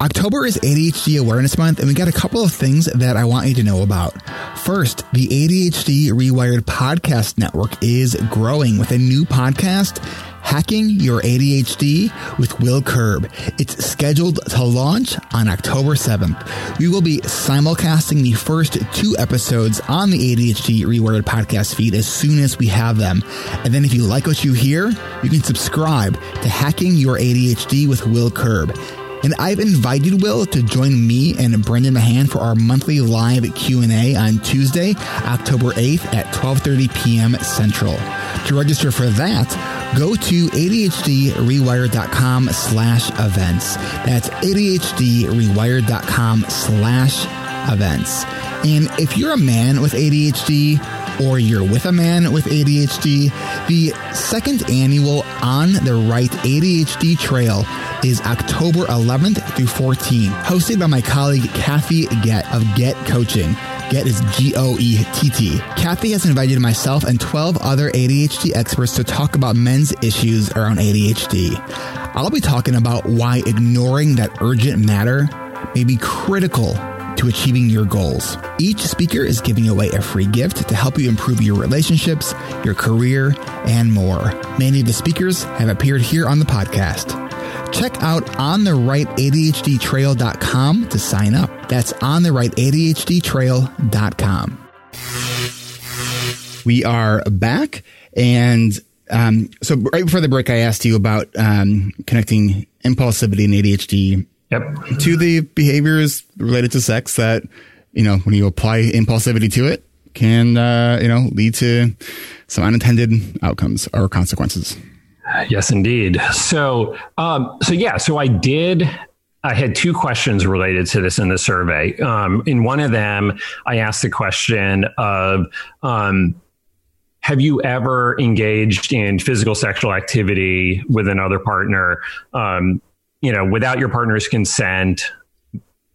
October is ADHD Awareness Month, and we got a couple of things that I want you to know about. First, the ADHD Rewired Podcast Network is growing with a new podcast, Hacking Your ADHD with Will Curb. It's scheduled to launch on October 7th. We will be simulcasting the first two episodes on the ADHD Rewired podcast feed as soon as we have them. And then if you like what you hear, you can subscribe to Hacking Your ADHD with Will Curb and I've invited Will to join me and Brendan Mahan for our monthly live Q&A on Tuesday, October 8th at 12:30 p.m. Central. To register for that, go to ADHDrewired.com slash events. That's ADHDrewired.com slash events. And if you're a man with ADHD, or you're with a man with ADHD, the second annual On the Right ADHD Trail is October 11th through 14th, hosted by my colleague Kathy Goett of Goett Coaching. Goett is G O E T T. Kathy has invited myself and 12 other ADHD experts to talk about men's issues around ADHD. I'll be talking about why ignoring that urgent matter may be critical to achieving your goals. Each speaker is giving away a free gift to help you improve your relationships, your career, and more. Many of the speakers have appeared here on the podcast. Check out ontherightaDHDtrail.com to sign up. That's ontherightaDHDtrail.com. We are back. And um, so, right before the break, I asked you about um, connecting impulsivity and ADHD Yep. to the behaviors related to sex that, you know, when you apply impulsivity to it, can, uh, you know, lead to some unintended outcomes or consequences. Yes, indeed. So, um, so yeah, so I did. I had two questions related to this in the survey. Um, in one of them, I asked the question of, um, have you ever engaged in physical sexual activity with another partner, um, you know, without your partner's consent,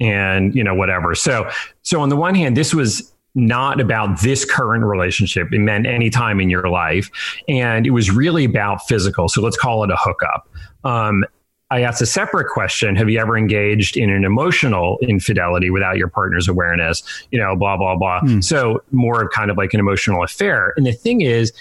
and you know, whatever. So, so on the one hand, this was not about this current relationship. It meant any time in your life. And it was really about physical. So let's call it a hookup. Um, I asked a separate question Have you ever engaged in an emotional infidelity without your partner's awareness? You know, blah, blah, blah. Mm. So more of kind of like an emotional affair. And the thing is,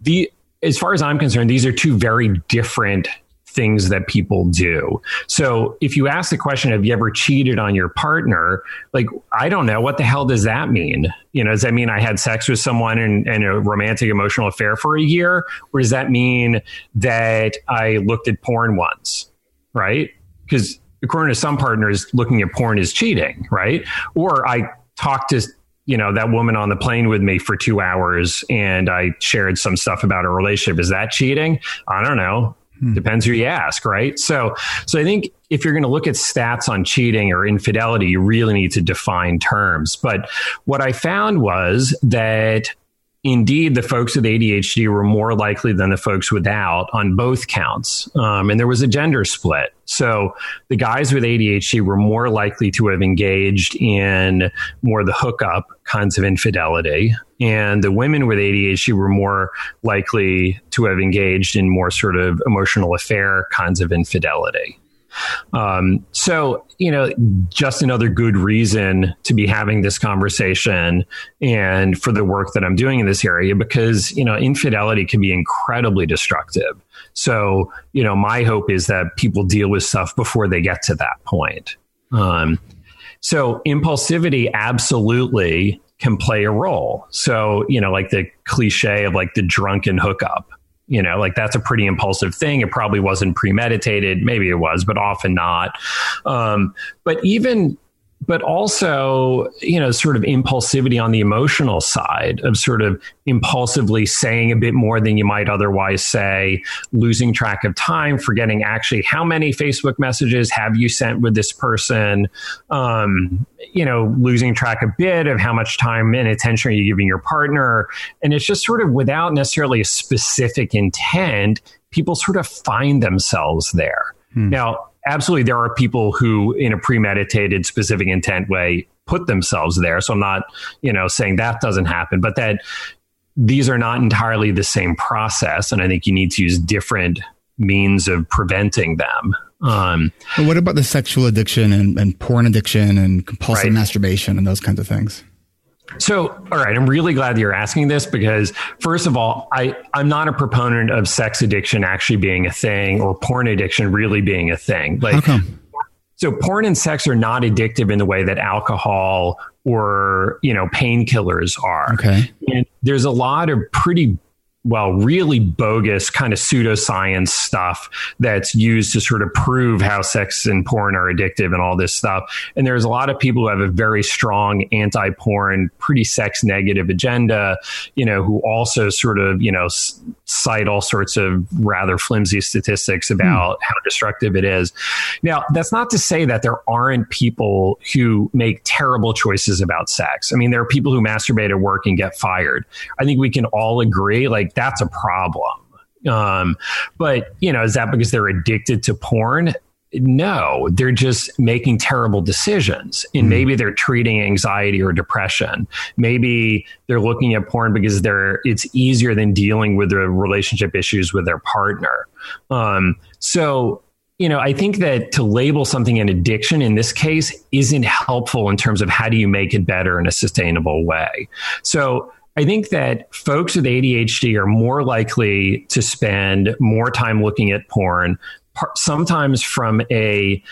the as far as I'm concerned, these are two very different things that people do. So if you ask the question, have you ever cheated on your partner? Like, I don't know. What the hell does that mean? You know, does that mean I had sex with someone in, in a romantic emotional affair for a year? Or does that mean that I looked at porn once? Right? Because according to some partners, looking at porn is cheating, right? Or I talked to you know that woman on the plane with me for two hours and i shared some stuff about a relationship is that cheating i don't know Hmm. Depends who you ask, right? So, so I think if you're going to look at stats on cheating or infidelity, you really need to define terms. But what I found was that indeed the folks with ADHD were more likely than the folks without on both counts. Um, and there was a gender split. So the guys with ADHD were more likely to have engaged in more the hookup kinds of infidelity. And the women with ADHD were more likely to have engaged in more sort of emotional affair kinds of infidelity. Um, so, you know, just another good reason to be having this conversation and for the work that I'm doing in this area because, you know, infidelity can be incredibly destructive. So, you know, my hope is that people deal with stuff before they get to that point. Um, so, impulsivity absolutely can play a role. So, you know, like the cliche of like the drunken hookup you know like that's a pretty impulsive thing. It probably wasn't premeditated. Maybe it was but often not. Um, but even but also, you know, sort of impulsivity on the emotional side of sort of impulsively saying a bit more than you might otherwise say, losing track of time, forgetting actually how many Facebook messages have you sent with this person, um, you know, losing track a bit of how much time and attention are you giving your partner. And it's just sort of without necessarily a specific intent, people sort of find themselves there. Hmm. Now, absolutely there are people who in a premeditated specific intent way put themselves there so i'm not you know saying that doesn't happen but that these are not entirely the same process. And I think you need to use different means of preventing them. Um, but what about the sexual addiction and, and porn addiction and compulsive right. masturbation and those kinds of things? So, all right, I'm really glad you're asking this because, first of all, I, I'm not a proponent of sex addiction actually being a thing or porn addiction really being a thing. Like? So, porn and sex are not addictive in the way that alcohol or you know painkillers are. Okay. And there's a lot of pretty well, really bogus kind of pseudoscience stuff that's used to sort of prove how sex and porn are addictive and all this stuff. And there's a lot of people who have a very strong anti porn, pretty sex negative agenda, you know, who also sort of, you know, cite all sorts of rather flimsy statistics about mm. how destructive it is. Now, that's not to say that there aren't people who make terrible choices about sex. I mean, there are people who masturbate at work and get fired. I think we can all agree, like, that's a problem. Um, but you know, is that because they're addicted to porn? No, they're just making terrible decisions. And mm. maybe they're treating anxiety or depression. Maybe they're looking at porn because they're it's easier than dealing with the relationship issues with their partner. Um, so you know, I think that to label something an addiction in this case isn't helpful in terms of how do you make it better in a sustainable way. So I think that folks with ADHD are more likely to spend more time looking at porn, sometimes from a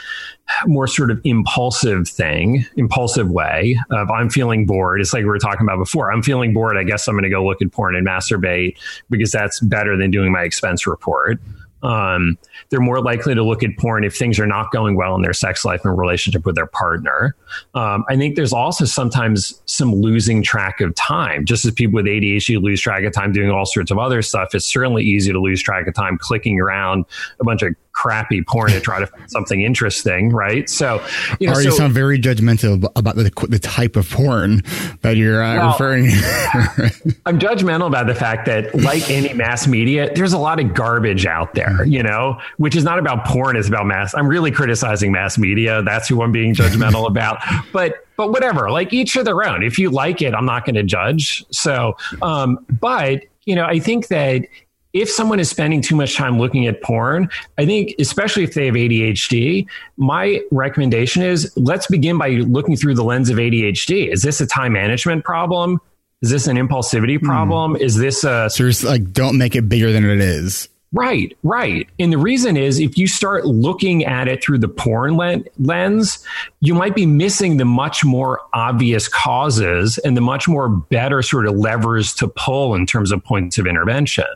more sort of impulsive thing, impulsive way of I'm feeling bored. It's like we were talking about before. I'm feeling bored. I guess I'm going to go look at porn and masturbate because that's better than doing my expense report. Um, they're more likely to look at porn if things are not going well in their sex life and relationship with their partner. Um, I think there's also sometimes some losing track of time. Just as people with ADHD lose track of time doing all sorts of other stuff, it's certainly easy to lose track of time clicking around a bunch of crappy porn to try to find something interesting, right? So, you know, so, sound very judgmental about the, the type of porn that you're uh, well, referring. [LAUGHS] I'm judgmental about the fact that, like any mass media, there's a lot of garbage out there, you know, which is not about porn; it's about mass. I'm really criticizing mass media. That's who I'm being judgmental [LAUGHS] about. But but whatever, like each of their own. If you like it, I'm not going to judge. So, um, but you know, I think that if someone is spending too much time looking at porn, I think, especially if they have ADHD, my recommendation is let's begin by looking through the lens of ADHD. Is this a time management problem? Is this an impulsivity hmm. problem? Mm. Is this a. So, like, don't make it bigger than it is. Right, right. And the reason is if you start looking at it through the porn lens, you might be missing the much more obvious causes and the much more better sort of levers to pull in terms of points of intervention.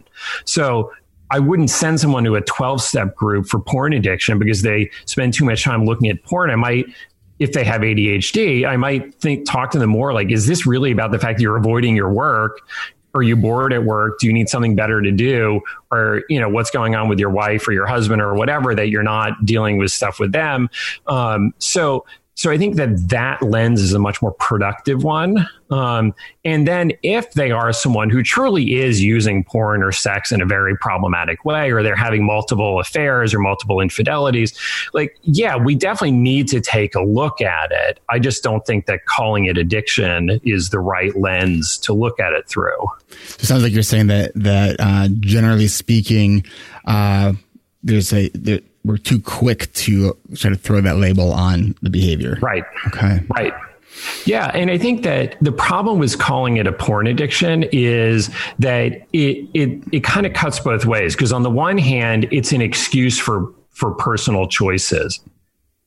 So I wouldn't send someone to a 12 step group for porn addiction because they spend too much time looking at porn. I might if they have ADHD, I might think talk to them more like, is this really about the fact that you're avoiding your work are you bored at work? Do you need something better to do? Or, you know, what's going on with your wife or your husband or whatever that you're not dealing with stuff with them? Um, so so I think that that lens is a much more productive one. Um, and then if they are someone who truly is using porn or sex in a very problematic way, or they're having multiple affairs or multiple infidelities, like, yeah, we definitely need to take a look at it. I just don't think that calling it addiction is the right lens to look at it through. It sounds like you're saying that, that, uh, generally speaking, uh, there's a, there, we're too quick to sort of throw that label on the behavior. Right. Okay. Right. Yeah, and I think that the problem with calling it a porn addiction is that it it it kind of cuts both ways because on the one hand, it's an excuse for for personal choices.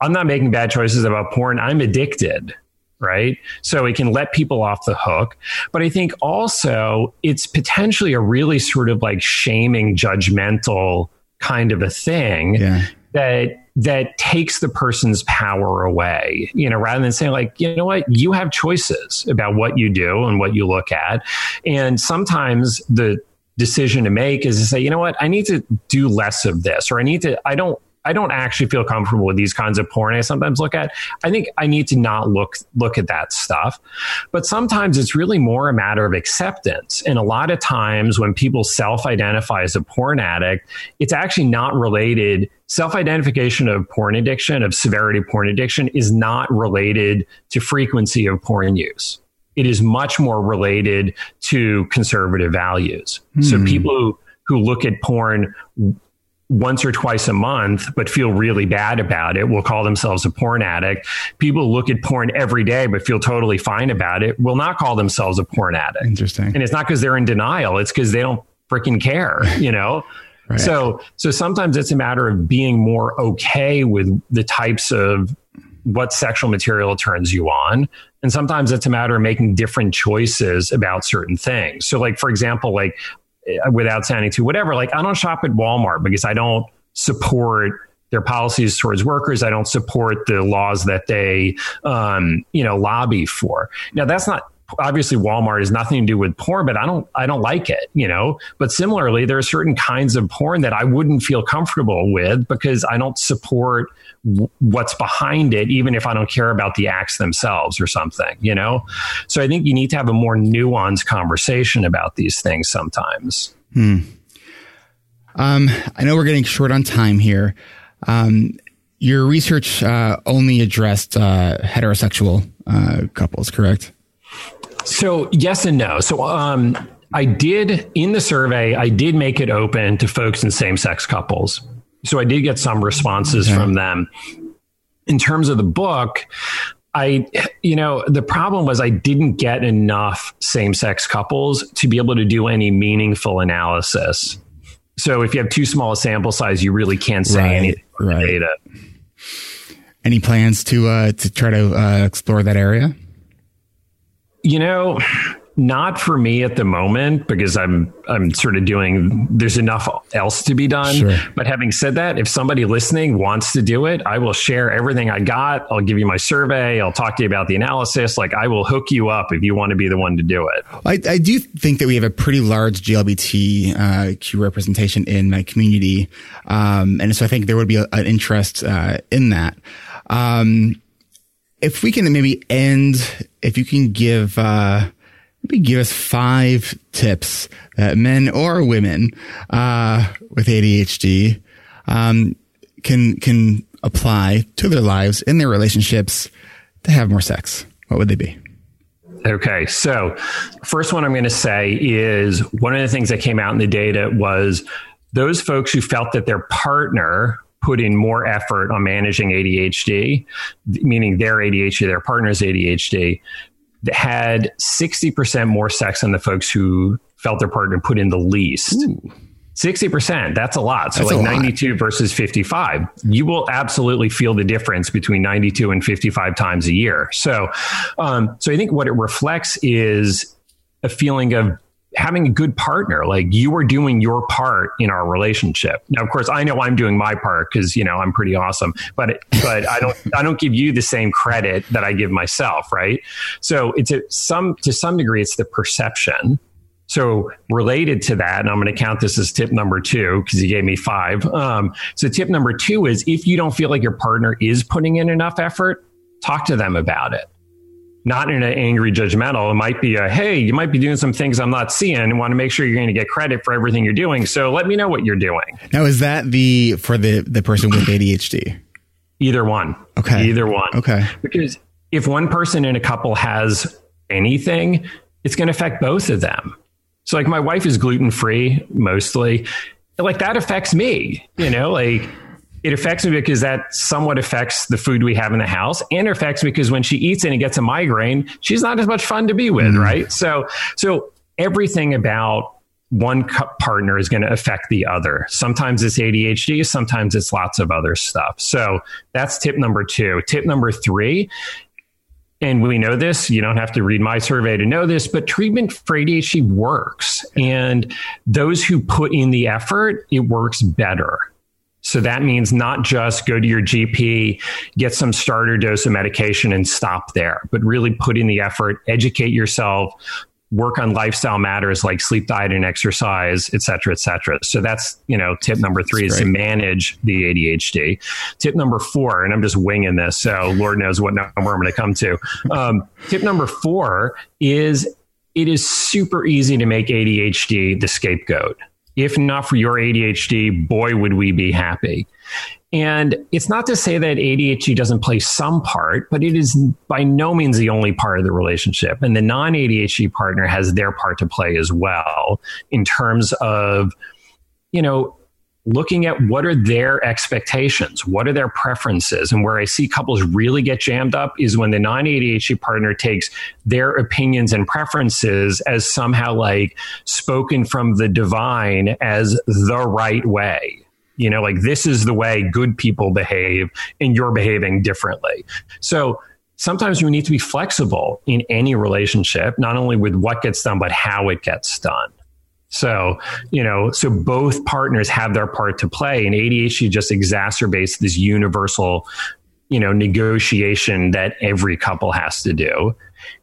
I'm not making bad choices about porn. I'm addicted, right? So it can let people off the hook. But I think also it's potentially a really sort of like shaming, judgmental kind of a thing yeah. that that takes the person's power away you know rather than saying like you know what? You have choices about what you do and what you look at. And sometimes the decision to make is to say you know what? I need to do less of this or i need to i don't I don't actually feel comfortable with these kinds of porn I sometimes look at. I think I need to not look look at that stuff. But sometimes it's really more a matter of acceptance. And a lot of times when people self-identify as a porn addict, it's actually not related self-identification of porn addiction, of severity porn addiction is not related to frequency of porn use it is much more related to conservative values. Hmm. So people who, who look at porn once or twice a month, but feel really bad about it will call themselves a porn addict. People look at porn every day, but feel totally fine about it will not call themselves a porn addict. Interesting. And it's not because they're in denial. It's because they don't freaking care, [LAUGHS] you know? right. So, so sometimes it's a matter of being more okay with the types of what sexual material turns you on. And sometimes it's a matter of making different choices about certain things. So, like, for example, like without sounding too whatever, like I don't shop at Walmart because I don't support their policies towards workers. I don't support the laws that they, um, you know, lobby for. Now, that's not obviously Walmart has nothing to do with porn, but I don't I don't like it, you know. But similarly, there are certain kinds of porn that I wouldn't feel comfortable with because I don't support w- what's behind it, even if I don't care about the acts themselves or something, you know. So I think you need to have a more nuanced conversation about these things sometimes. Hmm. Um, I know we're getting short on time here. Um, your research uh, only addressed uh, heterosexual uh, couples, correct? So yes and no. So um, I did in the survey, I did make it open to folks in same sex couples. So I did get some responses okay. from them. In terms of the book, I, you know, the problem was I didn't get enough same sex couples to be able to do any meaningful analysis. So if you have too small a sample size, you really can't say right, anything right. data. Any plans to uh, to try to uh, explore that area? You know, not for me at the moment because I'm I'm sort of doing there's enough else to be done. Sure. But having said that, if somebody listening wants to do it, I will share everything I got. I'll give you my survey. I'll talk to you about the analysis. Like I will hook you up if you want to be the one to do it. I, I do think that we have a pretty large GLBTQ uh, representation in my community, um, and so I think there would be a, an interest uh, in that. Um, if we can maybe end, if you can give, uh, maybe give us five tips that men or women, uh, with ADHD, um, can, can apply to their lives in their relationships to have more sex. What would they be? Okay. So, first one I'm going to say is one of the things that came out in the data was those folks who felt that their partner put in more effort on managing ADHD, meaning their ADHD, their partner's ADHD, had 60% more sex than the folks who felt their partner put in the least. Ooh. 60%, that's a lot. So that's like 92 lot. versus 55. You will absolutely feel the difference between 92 and 55 times a year. So um, so I think what it reflects is a feeling of having a good partner like you are doing your part in our relationship. Now of course i know i'm doing my part because you know i'm pretty awesome but but i don't i don't give you the same credit that i give myself right? So it's a some to some degree it's the perception. So related to that, and I'm going to count this as tip number two because you gave me five. Um, so tip number two is if you don't feel like your partner is putting in enough effort, talk to them about it not in an angry judgmental. It might be a, hey, you might be doing some things I'm not seeing and want to make sure you're going to get credit for everything you're doing. So let me know what you're doing. Now, is that the, for the, the person with ADHD? Either one. Okay. Either one. Okay. Because if one person in a couple has anything, it's going to affect both of them. So like my wife is gluten free mostly. Like that affects me, you know, like it affects me because that somewhat affects the food we have in the house and it affects me because when she eats and it gets a migraine she's not as much fun to be with mm. right? So so everything about one cup partner is going to affect the other. Sometimes it's adhd sometimes it's lots of other stuff. So that's tip number two. Tip number three and we know this you don't have to read my survey to know this but treatment for adhd works. And those who put in the effort it works better so that means not just go to your GP, get some starter dose of medication and stop there, but really put in the effort, educate yourself, work on lifestyle matters like sleep, diet, and exercise, et cetera, et cetera. So that's, you know, tip number three that's is great. to manage the ADHD. Tip number four, and I'm just winging this, so Lord knows what number I'm going to come to. Um, tip number four is it is super easy to make ADHD the scapegoat if not for your ADHD, boy, would we be happy. And it's not to say that ADHD doesn't play some part, but it is by no means the only part of the relationship. And the non ADHD partner has their part to play as well in terms of, you know, looking at what are their expectations, what are their preferences. And where I see couples really get jammed up is when the non ADHD partner takes their opinions and preferences as somehow like spoken from the divine as the right way. You know, like this is the way good people behave and you're behaving differently. So sometimes you need to be flexible in any relationship, not only with what gets done, but how it gets done. So, you know, so both partners have their part to play, and ADHD just exacerbates this universal, you know, negotiation that every couple has to do.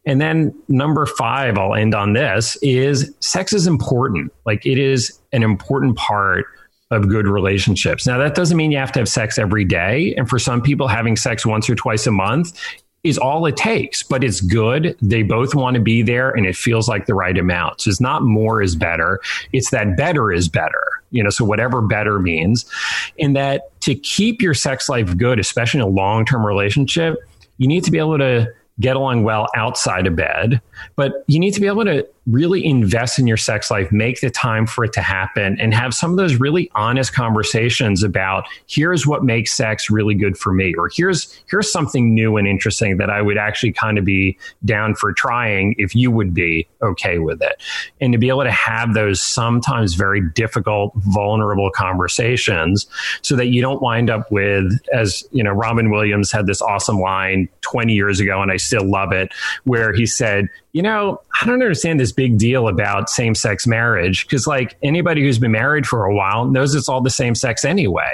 And then number five, I'll end on this is sex is important. Like it is an important part of good relationships. Now, that doesn't mean you have to have sex every day. And for some people, having sex once or twice a month is all it takes, but it's good. They both want to be there and it feels like the right amount. So it's not more is better. It's that better is better, you know, so whatever better means. And that to keep your sex life good, especially in a long term relationship, you need to be able to get along well outside of bed, but you need to be able to really invest in your sex life, make the time for it to happen, and have some of those really honest conversations about here's what makes sex really good for me, or here's here's something new and interesting that I would actually kind of be down for trying if you would be okay with it. And to be able to have those sometimes very difficult, vulnerable conversations so that you don't wind up with, as you know, Robin Williams had this awesome line 20 years ago, and I still love it, where he said, you know, I don't understand this big deal about same sex marriage because, like, anybody who's been married for a while knows it's all the same sex anyway.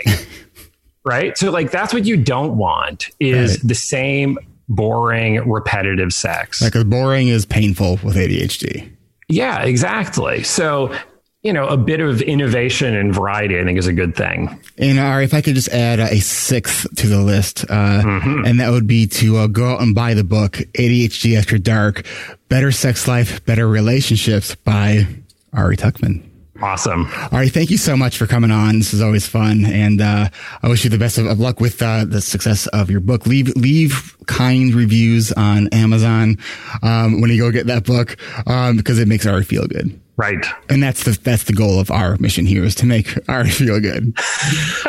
[LAUGHS] right. So, like, that's what you don't want is right. the same boring, repetitive sex. Like, boring is painful with ADHD. Yeah, exactly. So you know, a bit of innovation and variety, I think, is a good thing. And Ari, if I could just add a sixth to the list, uh, mm-hmm. and that would be to uh, go out and buy the book ADHD After Dark: Better Sex Life, Better Relationships by Ari Tuckman. Awesome. Ari, thank you so much for coming on. This is always fun, and uh, I wish you the best of, of luck with uh, the success of your book. Leave leave kind reviews on Amazon um, when you go get that book um, because it makes Ari feel good. Right. And that's the that's the goal of our mission here is to make Ari feel good. [LAUGHS]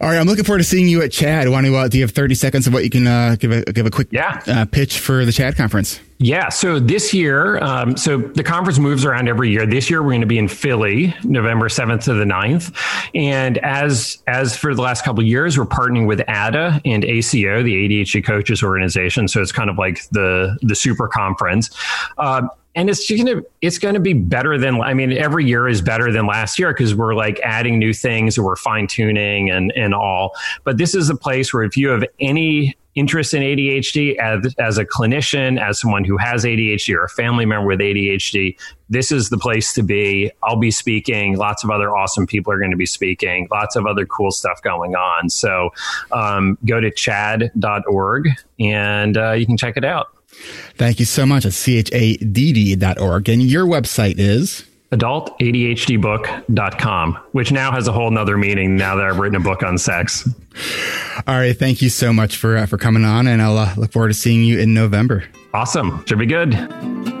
All right, I'm looking forward to seeing you at CHADD. Want to, uh, do you have 30 seconds of what you can uh, give a give a quick yeah. uh, pitch for the CHADD conference? Yeah. So this year, um, so the conference moves around every year. This year, we're going to be in Philly, November 7th to the 9th. And as as for the last couple of years, we're partnering with ADDA and ACO, the ADHD Coaches Organization. So it's kind of like the the super conference. Uh, and it's gonna it's gonna be better than I mean every year is better than last year because we're like adding new things and we're fine tuning and and all. But this is a place where if you have any interest in ADHD as, as a clinician, as someone who has ADHD or a family member with ADHD, this is the place to be. I'll be speaking. Lots of other awesome people are going to be speaking. Lots of other cool stuff going on. So um, go to chadd.org and uh, you can check it out. Thank you so much at chadd.org. And your website is? adultadhdbook.com, which now has a whole nother meaning now that I've written a book on sex. All right. Thank you so much for, uh, for coming on, and I'll uh, look forward to seeing you in November. Awesome. Should be good.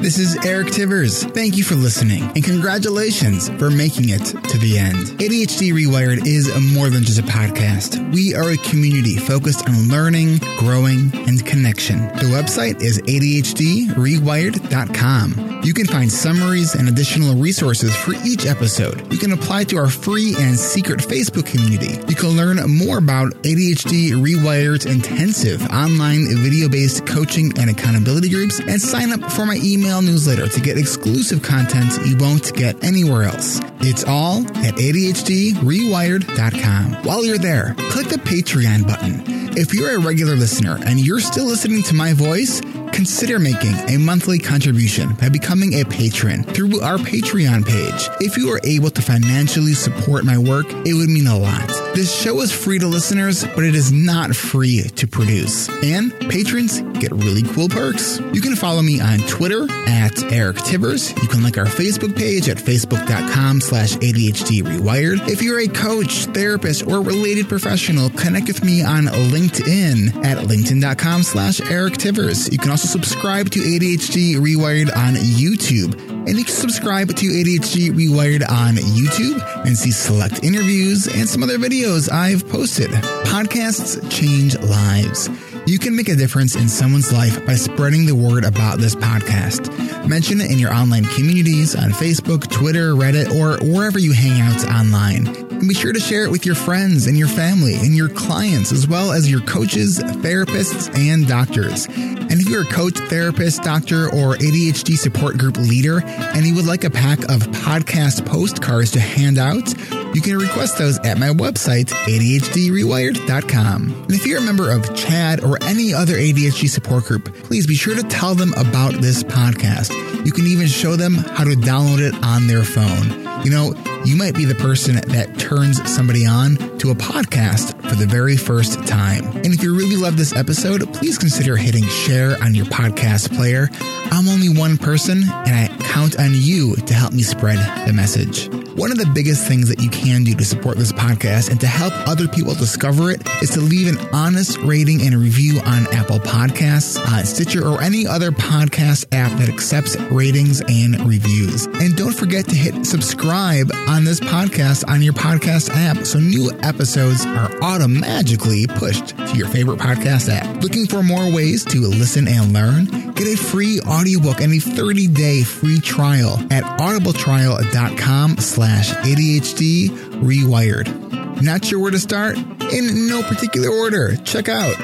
This is Eric Tivers. Thank you for listening and congratulations for making it to the end. ADHD Rewired is more than just a podcast. We are a community focused on learning, growing, and connection. The website is ADHDrewired.com. You can find summaries and additional resources for each episode. You can apply to our free and secret Facebook community. You can learn more about ADHD Rewired's intensive online video based coaching and accountability groups and sign up for my email email newsletter to get exclusive content you won't get anywhere else. It's all at ADHDrewired.com. While you're there, click the Patreon button. If you're a regular listener and you're still listening to my voice, consider making a monthly contribution by becoming a patron through our Patreon page. If you are able to financially support my work, it would mean a lot. This show is free to listeners, but it is not free to produce. And patrons get really cool perks. You can follow me on Twitter at Eric Tivers. You can like our Facebook page at facebook.com slash ADHD Rewired. If you're a coach, therapist, or related professional, connect with me on LinkedIn at linkedin.com slash Eric Tivers. You can also subscribe to ADHD Rewired on YouTube. And you can subscribe to ADHD Rewired on YouTube and see select interviews and some other videos I've posted. Podcasts change lives. You can make a difference in someone's life by spreading the word about this podcast. Mention it in your online communities on Facebook, Twitter, Reddit, or wherever you hang out online. And be sure to share it with your friends and your family and your clients, as well as your coaches, therapists, and doctors. And if you're a coach, therapist, doctor, or ADHD support group leader, and you would like a pack of podcast postcards to hand out, you can request those at my website, ADHDrewired.com. And if you're a member of CHADD or any other ADHD support group, please be sure to tell them about this podcast. You can even show them how to download it on their phone. You know, you might be the person that turns somebody on to a podcast for the very first time. And if you really love this episode, please consider hitting share on your podcast player. I'm only one person, and I count on you to help me spread the message. One of the biggest things that you can do to support this podcast and to help other people discover it is to leave an honest rating and review on Apple Podcasts, on Stitcher, or any other podcast app that accepts ratings and reviews. And don't forget to hit subscribe on this podcast on your podcast app so new episodes are automatically pushed to your favorite podcast app. Looking for more ways to listen and learn? Get a free audiobook and a 30-day free trial at audibletrial.com slash ADHD rewired. Not sure where to start? In no particular order. Check out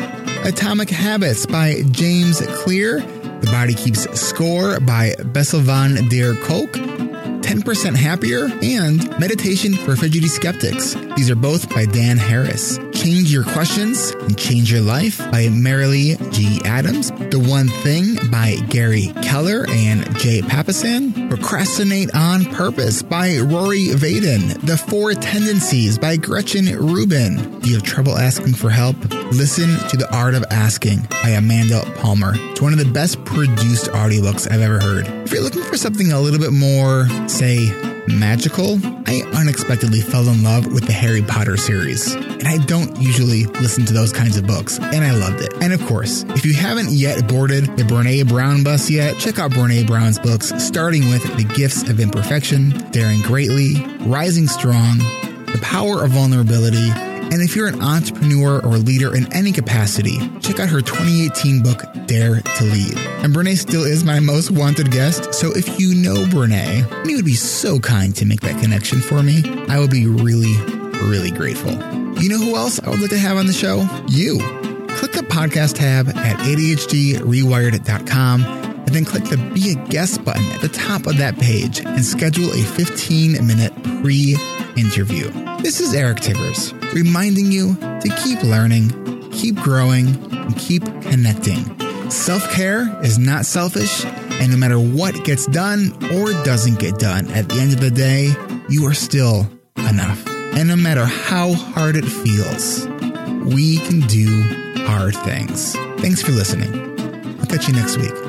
Atomic Habits by James Clear, The Body Keeps Score by Bessel van der Kolk, 10% Happier, and Meditation for Fidgety Skeptics. These are both by Dan Harris. Change Your Questions and Change Your Life by Marilee G. Adams. The One Thing by Gary Keller and Jay Papasan. Procrastinate on Purpose by Rory Vaden. The Four Tendencies by Gretchen Rubin. Do you have trouble asking for help? Listen to The Art of Asking by Amanda Palmer. It's one of the best produced audiobooks I've ever heard. If you're looking for something a little bit more, say, magical, I unexpectedly fell in love with the Harry Potter series. And I don't usually listen to those kinds of books, and I loved it. And of course, if you haven't yet boarded the Brene Brown bus yet, check out Brene Brown's books, starting with The Gifts of Imperfection, Daring Greatly, Rising Strong, The Power of Vulnerability, and if you're an entrepreneur or leader in any capacity, check out her 2018 book, Dare to Lead. And Brene still is my most wanted guest, so if you know Brene, and you would be so kind to make that connection for me, I would be really, really grateful. You know who else I would like to have on the show? You. Click the podcast tab at ADHDrewired.com and then click the Be a Guest button at the top of that page and schedule a 15 minute pre interview. This is Eric Tivers, reminding you to keep learning, keep growing, and keep connecting. Self care is not selfish, and no matter what gets done or doesn't get done, at the end of the day, you are still enough. And no matter how hard it feels, we can do hard things. Thanks for listening. I'll catch you next week.